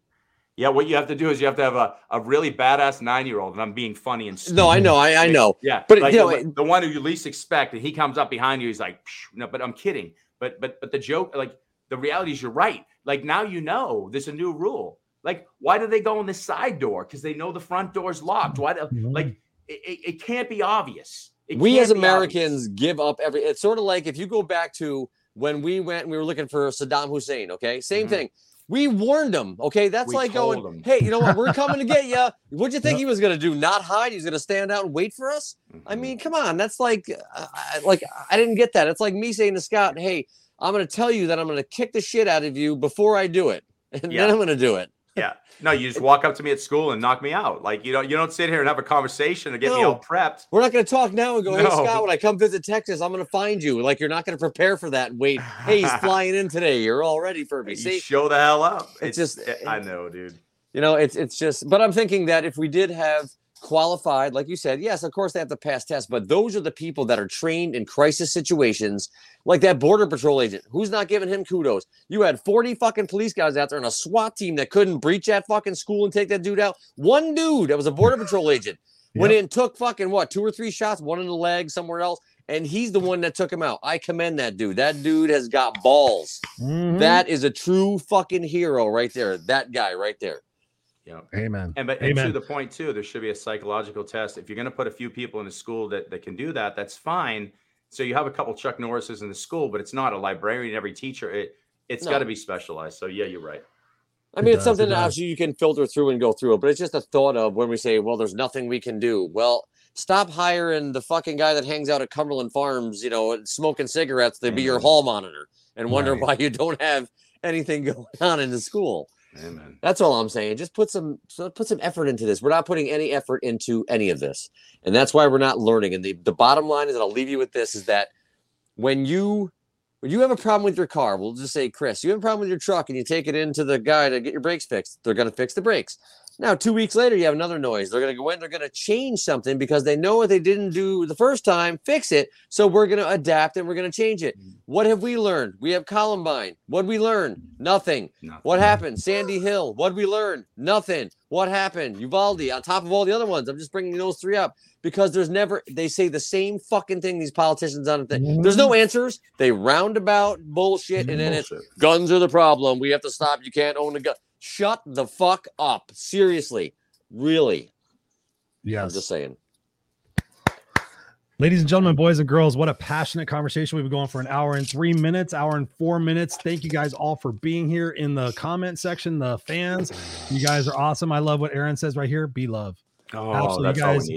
yeah, what you have to do is you have to have a, a really badass nine year old, and I'm being funny and No, I know, I, I know. Yeah, But, like you the, know, one- the one who you least expect, and he comes up behind you. He's like, "Psh," no, but I'm kidding. But but but the joke, like the reality is, you're right. Like now you know there's a new rule. Like why do they go in the side door? Because they know the front door's locked. Why? Do, Mhm. like it, it, it can't be obvious. It we as be obvious. Americans give up every. It's sort of like if you go back to when we went, and we were looking for Saddam Hussein. Okay, same Mhm. thing. We warned them. Okay, that's We like going, going, 'em. hey, you know what? We're coming to get you. <laughs> What'd you think Yep. he was gonna do? Not hide? He's gonna stand out and wait for us? I Mhm. mean, come on. That's like, uh, like I didn't get that. It's like me saying to Scott, "Hey, I'm going to tell you that I'm going to kick the shit out of you before I do it, and Yeah. then I'm going to do it." Yeah. No, you just walk up to me at school and knock me out. Like you don't you don't sit here and have a conversation and get me all prepped. We're not going to talk now and go, "Hey, No. Scott, when I come visit Texas, I'm going to find you." Like you're not going to prepare for that and wait. Hey, he's <laughs> flying in today. You're all ready for me. You See, show the hell up. It's It's, just- I know, dude. you know, it's it's just. But I'm thinking that if we did have qualified, like you said, yes, of course they have to pass tests, but those are the people that are trained in crisis situations, like that border patrol agent. Who's not giving him kudos? You had 40 fucking police guys out there and a SWAT team that couldn't breach that fucking school and take that dude out. One dude that was a border patrol agent went in took fucking what two or three shots, one in the leg, somewhere else. And he's the one that took him out. I commend that dude. That dude has got balls. Mhm. That is a true fucking hero right there. That guy right there. Yeah. Amen. And but and to the point too, there should be a psychological test. If you're going to put a few people in a school that, that can do that, that's fine. So you have a couple Chuck Norrises in the school, but it's not a librarian. Every teacher, it it's No. got to be specialized. So yeah, you're right. I It mean, it's does, something it that does. obviously you can filter through and go through it, but it's just a thought of when we say, well, there's nothing we can do. Well, stop hiring the fucking guy that hangs out at Cumberland Farms, you know, smoking cigarettes to be your Mhm. hall monitor and wonder Right. why you don't have anything <laughs> going on in the school. Amen. That's all I'm saying. Just put some so put some effort into this. We're not putting any effort into any of this. And that's why we're not learning. And the, the bottom line is, I'll leave you with this, is that when you when you have a problem with your car, we'll just say, Chris, you have a problem with your truck and you take it into the guy to get your brakes fixed, they're gonna fix the brakes. Now, two weeks later, you have another noise. They're going to go in, they're going to change something because they know what they didn't do the first time, fix it. So we're going to adapt and we're going to change it. Mm. What have we learned? We have Columbine. What we learn? Nothing. Nothing. What happened? Sandy Hill. What we learn? Nothing. What happened? Uvalde, on top of all the other ones. I'm just bringing those three up because there's never, they say the same fucking thing, these politicians on it. Mm-hmm. There's no answers. They roundabout bullshit and then it's guns are the problem. We have to stop. You can't own a gun. Shut the fuck up. Seriously. Really. Yeah. I'm just saying. Ladies and gentlemen, boys and girls, what a passionate conversation. We've been going for an hour and three minutes, hour and four minutes. Thank you guys all for being here in the comment section, the fans. You guys are awesome. I love what Erin says right here be love. Oh, Absolutely, that's all guys.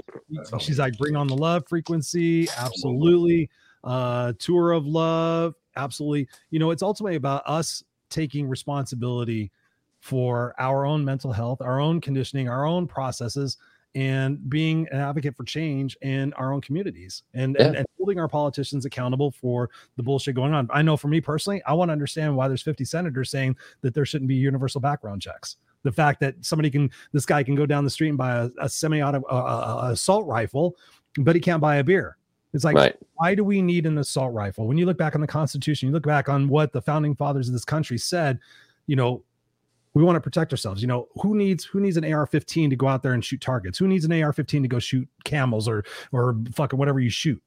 all we She's like, bring on the love frequency. Absolutely. Uh, tour of love. Absolutely. You know, it's ultimately about us taking responsibility for our own mental health, our own conditioning, our own processes, and being an advocate for change in our own communities and, and, and holding our politicians accountable for the bullshit going on. I know for me personally, I want to understand why there's 50 senators saying that there shouldn't be universal background checks the fact that somebody can this guy can go down the street and buy a, a semi-auto uh, assault rifle but he can't buy a beer it's like right. why do we need an assault rifle when you look back on the constitution you look back on what the founding fathers of this country said you know we want to protect ourselves you know who needs who needs an ar-15 to go out there and shoot targets who needs an ar-15 to go shoot camels or or fucking whatever you shoot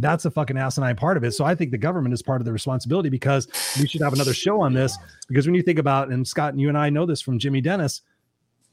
that's a fucking asinine part of it. So I think the government is part of the responsibility because we should have another show on this. Because when you think about, and Scott and you and I know this from Jimmy Dennis,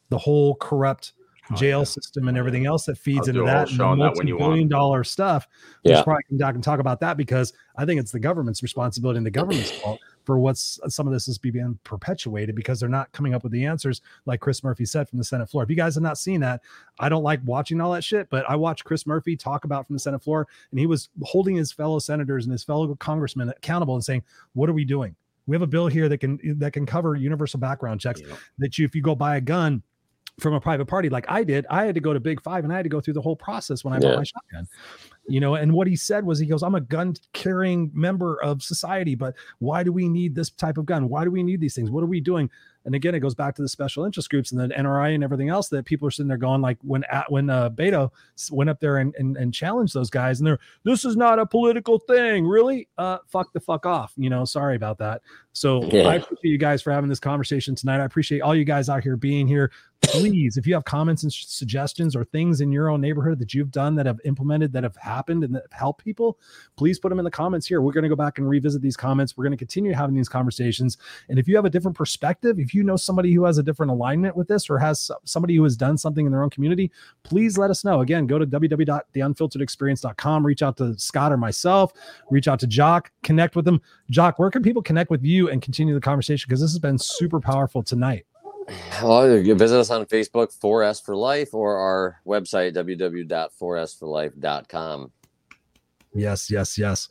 the whole corrupt Oh, jail yeah. system and everything else that feeds I'll into do a whole that, and the on that when you want. multi-billion dollar stuff. Yeah. We Yeah. should probably come back and talk about that because I think it's the government's responsibility and the government's fault for what's uh, some of this is being perpetuated because they're not coming up with the answers, like Chris Murphy said from the Senate floor. If you guys have not seen that, I don't like watching all that shit, but I watched Chris Murphy talk about from the Senate floor, and he was holding his fellow senators and his fellow congressmen accountable and saying, "What are we doing? We have a bill here that can that can cover universal background checks. Know, That you, if you go buy a gun." From a private party, like I did, I had to go to Big Five and I had to go through the whole process when I Yeah. bought my shotgun you know and what he said was he goes i'm a gun carrying member of society but why do we need this type of gun? Why do we need these things? What are we doing? And again it goes back to the special interest groups and the NRA and everything else that people are sitting there going like when at when uh beto went up there and, and and challenged those guys and they're this is not a political thing. Really? Uh fuck the fuck off. You know sorry about that. So Yeah. i appreciate you guys for having this conversation tonight. I appreciate all you guys out here being here please if you have comments and suggestions or things in your own neighborhood that you've done that have implemented that have happened and that have helped people please put them in the comments here. We're going to go back and revisit these comments. We're going to continue having these conversations. And if you have a different perspective if you know somebody who has a different alignment with this or has somebody who has done something in their own community please let us know. Again go to www.theunfilteredexperience.com reach out to scott or myself reach out to Jacque connect with them. Jacque where can people connect with you and continue the conversation? Because this has been super powerful tonight Well, you visit us on Facebook, 4s4Life, or our website, www.4s4Life.com. Yes, yes, yes.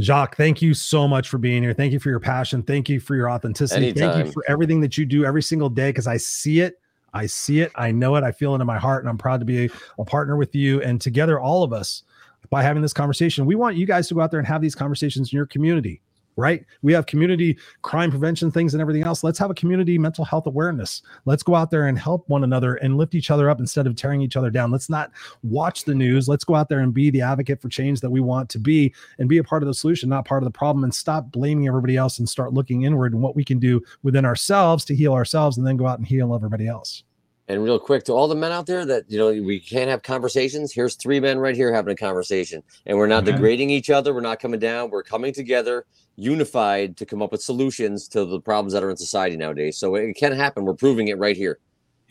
Jacque, thank you so much for being here. Thank you for your passion. Thank you for your authenticity. Thank you for everything that you do every single day because I see it. I see it. I know it. I feel it in my heart. And I'm proud to be a partner with you. And together, all of us, by having this conversation, we want you guys to go out there and have these conversations in your community, right? We have community crime prevention things and everything else. Let's have a community mental health awareness. Let's go out there and help one another and lift each other up instead of tearing each other down. Let's not watch the news. Let's go out there and be the advocate for change that we want to be and be a part of the solution, not part of the problem, and stop blaming everybody else and start looking inward and what we can do within ourselves to heal ourselves and then go out and heal everybody else. And real quick to all the men out there that you know we can't have conversations. Here's three men right here having a conversation, and we're not Okay. degrading each other. We're not coming down. We're coming together, unified, to come up with solutions to the problems that are in society nowadays. So it can happen. We're proving it right here.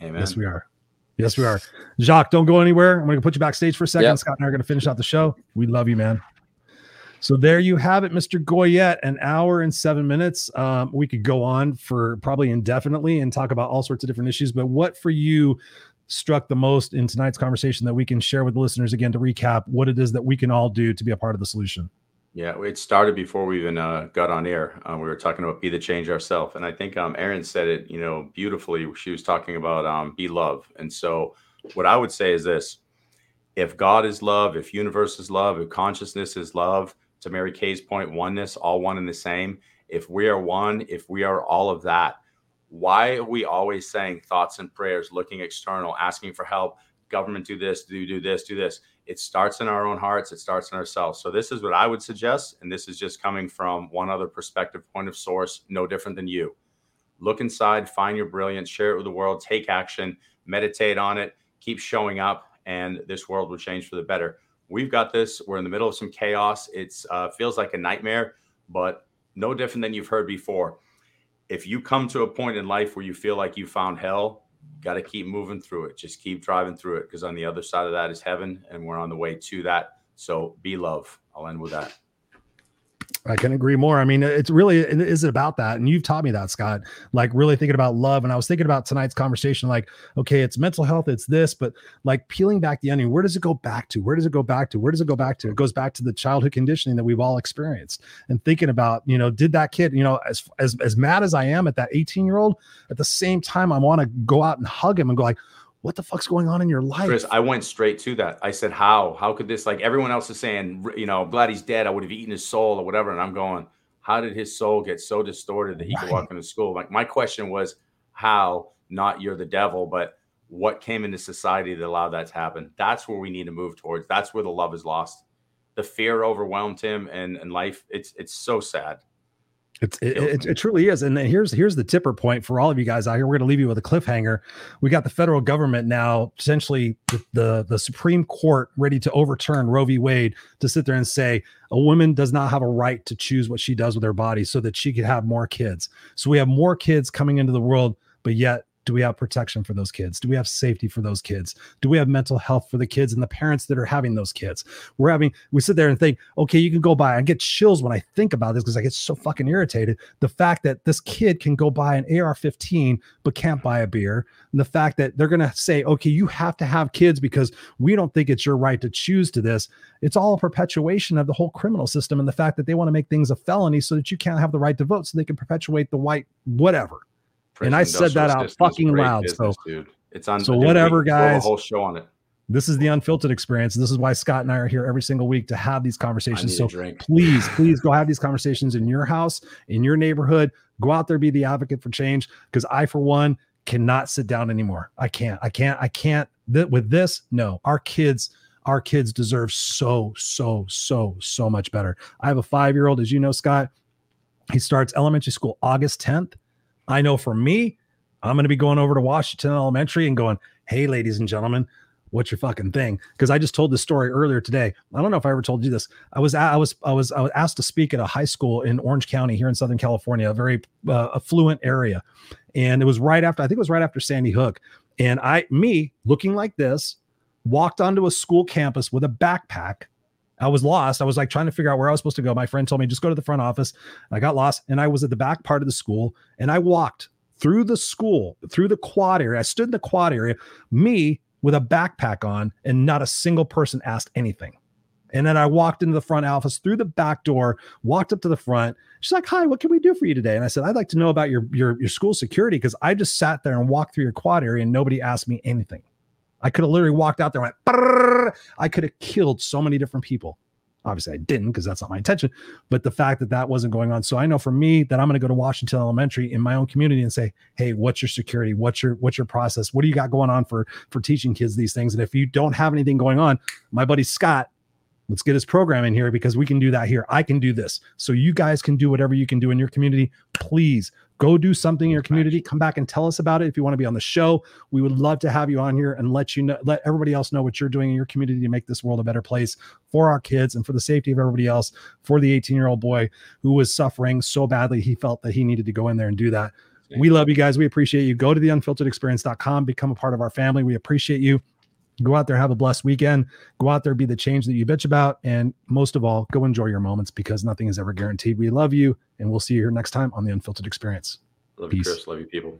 Amen. Yes, we are. Yes, we are. Jacque, don't go anywhere. I'm going to put you backstage for a second. Yep. Scott and I are going to finish out the show. We love you, man. So there you have it, Mr. Goyette, an hour and seven minutes. Um, we could go on for probably indefinitely and talk about all sorts of different issues. But what for you struck the most in tonight's conversation that we can share with the listeners again to recap what it is that we can all do to be a part of the solution? Yeah, it started before we even uh, got on air. Uh, we were talking about be the change ourselves, and I think um, Erin said it, you know, beautifully. She was talking about um, be love, and so what I would say is this: if God is love, if universe is love, if consciousness is love, to Mary Kay's point, oneness, all one and the same. If we are one, if we are all of that, why are we always saying thoughts and prayers, looking external, asking for help? Government do this, do do this, do this. It starts in our own hearts. It starts in ourselves. So this is what I would suggest, and this is just coming from one other perspective, point of source, no different than you. Look inside, find your brilliance, share it with the world, take action, meditate on it, keep showing up, and this world will change for the better. We've got this. We're in the middle of some chaos. It uh, feels like a nightmare, but no different than you've heard before. If you come to a point in life where you feel like you found hell, got to keep moving through it. Just keep driving through it because on the other side of that is heaven, and we're on the way to that. So be love. I'll end with that. I can agree more. I mean, it's really it is about that, and you've taught me that, Scott. Like really thinking about love, and I was thinking about tonight's conversation. Like, okay, it's mental health, it's this, but like peeling back the onion, where does it go back to? Where does it go back to? Where does it go back to? It goes back to the childhood conditioning that we've all experienced, and thinking about, you know, did that kid, you know, as as as mad as I am at that 18 year old, at the same time, I want to go out and hug him and go like, what the fuck's going on in your life? Chris, I went straight to that. I said, how? How could this, like everyone else is saying, you know, I'm glad he's dead. I would have eaten his soul or whatever. And I'm going, how did his soul get so distorted that he right. could walk into school? Like my question was, how, not you're the devil, but what came into society that allowed that to happen? That's where we need to move towards. That's where the love is lost. The fear overwhelmed him and, and life. It's, it's so sad. It's, it, it, it, truly is. And then here's here's the tipper point for all of you guys out here. We're going to leave you with a cliffhanger. We got the federal government now, essentially the, the, the Supreme Court ready to overturn Roe v. Wade to sit there and say a woman does not have a right to choose what she does with her body so that she could have more kids. So we have more kids coming into the world, but yet do we have protection for those kids? Do we have safety for those kids? Do we have mental health for the kids and the parents that are having those kids? We're having, we sit there and think, okay, you can go buy. I get chills when I think about this because I get so fucking irritated. The fact that this kid can go buy an AR 15 but can't buy a beer. And the fact that they're going to say, okay, you have to have kids because we don't think it's your right to choose to this. It's all a perpetuation of the whole criminal system and the fact that they want to make things a felony so that you can't have the right to vote so they can perpetuate the white whatever and I said that out fucking loud. Business, so, dude. it's on. So whatever, guys. A whole show on it. This is the unfiltered experience. This is why Scott and I are here every single week to have these conversations. So please, <laughs> please go have these conversations in your house, in your neighborhood. Go out there, be the advocate for change. Because I, for one, cannot sit down anymore. I can't. I can't. I can't. Th- with this, no. Our kids, our kids deserve so, so, so, so much better. I have a five year old, as you know, Scott. He starts elementary school August 10th. I know for me, I'm going to be going over to Washington Elementary and going, hey, ladies and gentlemen, what's your fucking thing? Because I just told this story earlier today. I don't know if I ever told you this. I was I was I was I was asked to speak at a high school in Orange County here in Southern California, a very uh, affluent area, and it was right after I think it was right after Sandy Hook, and I me looking like this walked onto a school campus with a backpack I was lost. I was like trying to figure out where I was supposed to go. My friend told me just go to the front office. I got lost and I was at the back part of the school and I walked through the school, through the quad area. I stood in the quad area, me with a backpack on, and not a single person asked anything. And then I walked into the front office through the back door, walked up to the front. She's like, "Hi, what can we do for you today?" And I said, "I'd like to know about your your your school security because I just sat there and walked through your quad area and nobody asked me anything." I could have literally walked out there and went, I could have killed so many different people. Obviously, I didn't because that's not my intention. But the fact that that wasn't going on, so I know for me that I'm going to go to Washington Elementary in my own community and say, "Hey, what's your security? What's your what's your process? What do you got going on for for teaching kids these things?" And if you don't have anything going on, my buddy Scott let's get his program in here because we can do that here. I can do this. So you guys can do whatever you can do in your community. Please go do something in your community. Come back and tell us about it if you want to be on the show. We would love to have you on here and let you know, let everybody else know what you're doing in your community to make this world a better place for our kids and for the safety of everybody else. For the 18 year old boy who was suffering so badly, he felt that he needed to go in there and do that. We love you guys. We appreciate you. Go to the unfilteredexperience.com, become a part of our family. We appreciate you. Go out there, have a blessed weekend. Go out there, be the change that you bitch about. And most of all, go enjoy your moments because nothing is ever guaranteed. We love you, and we'll see you here next time on the Unfiltered Experience. Love Peace. you, Chris. Love you, people.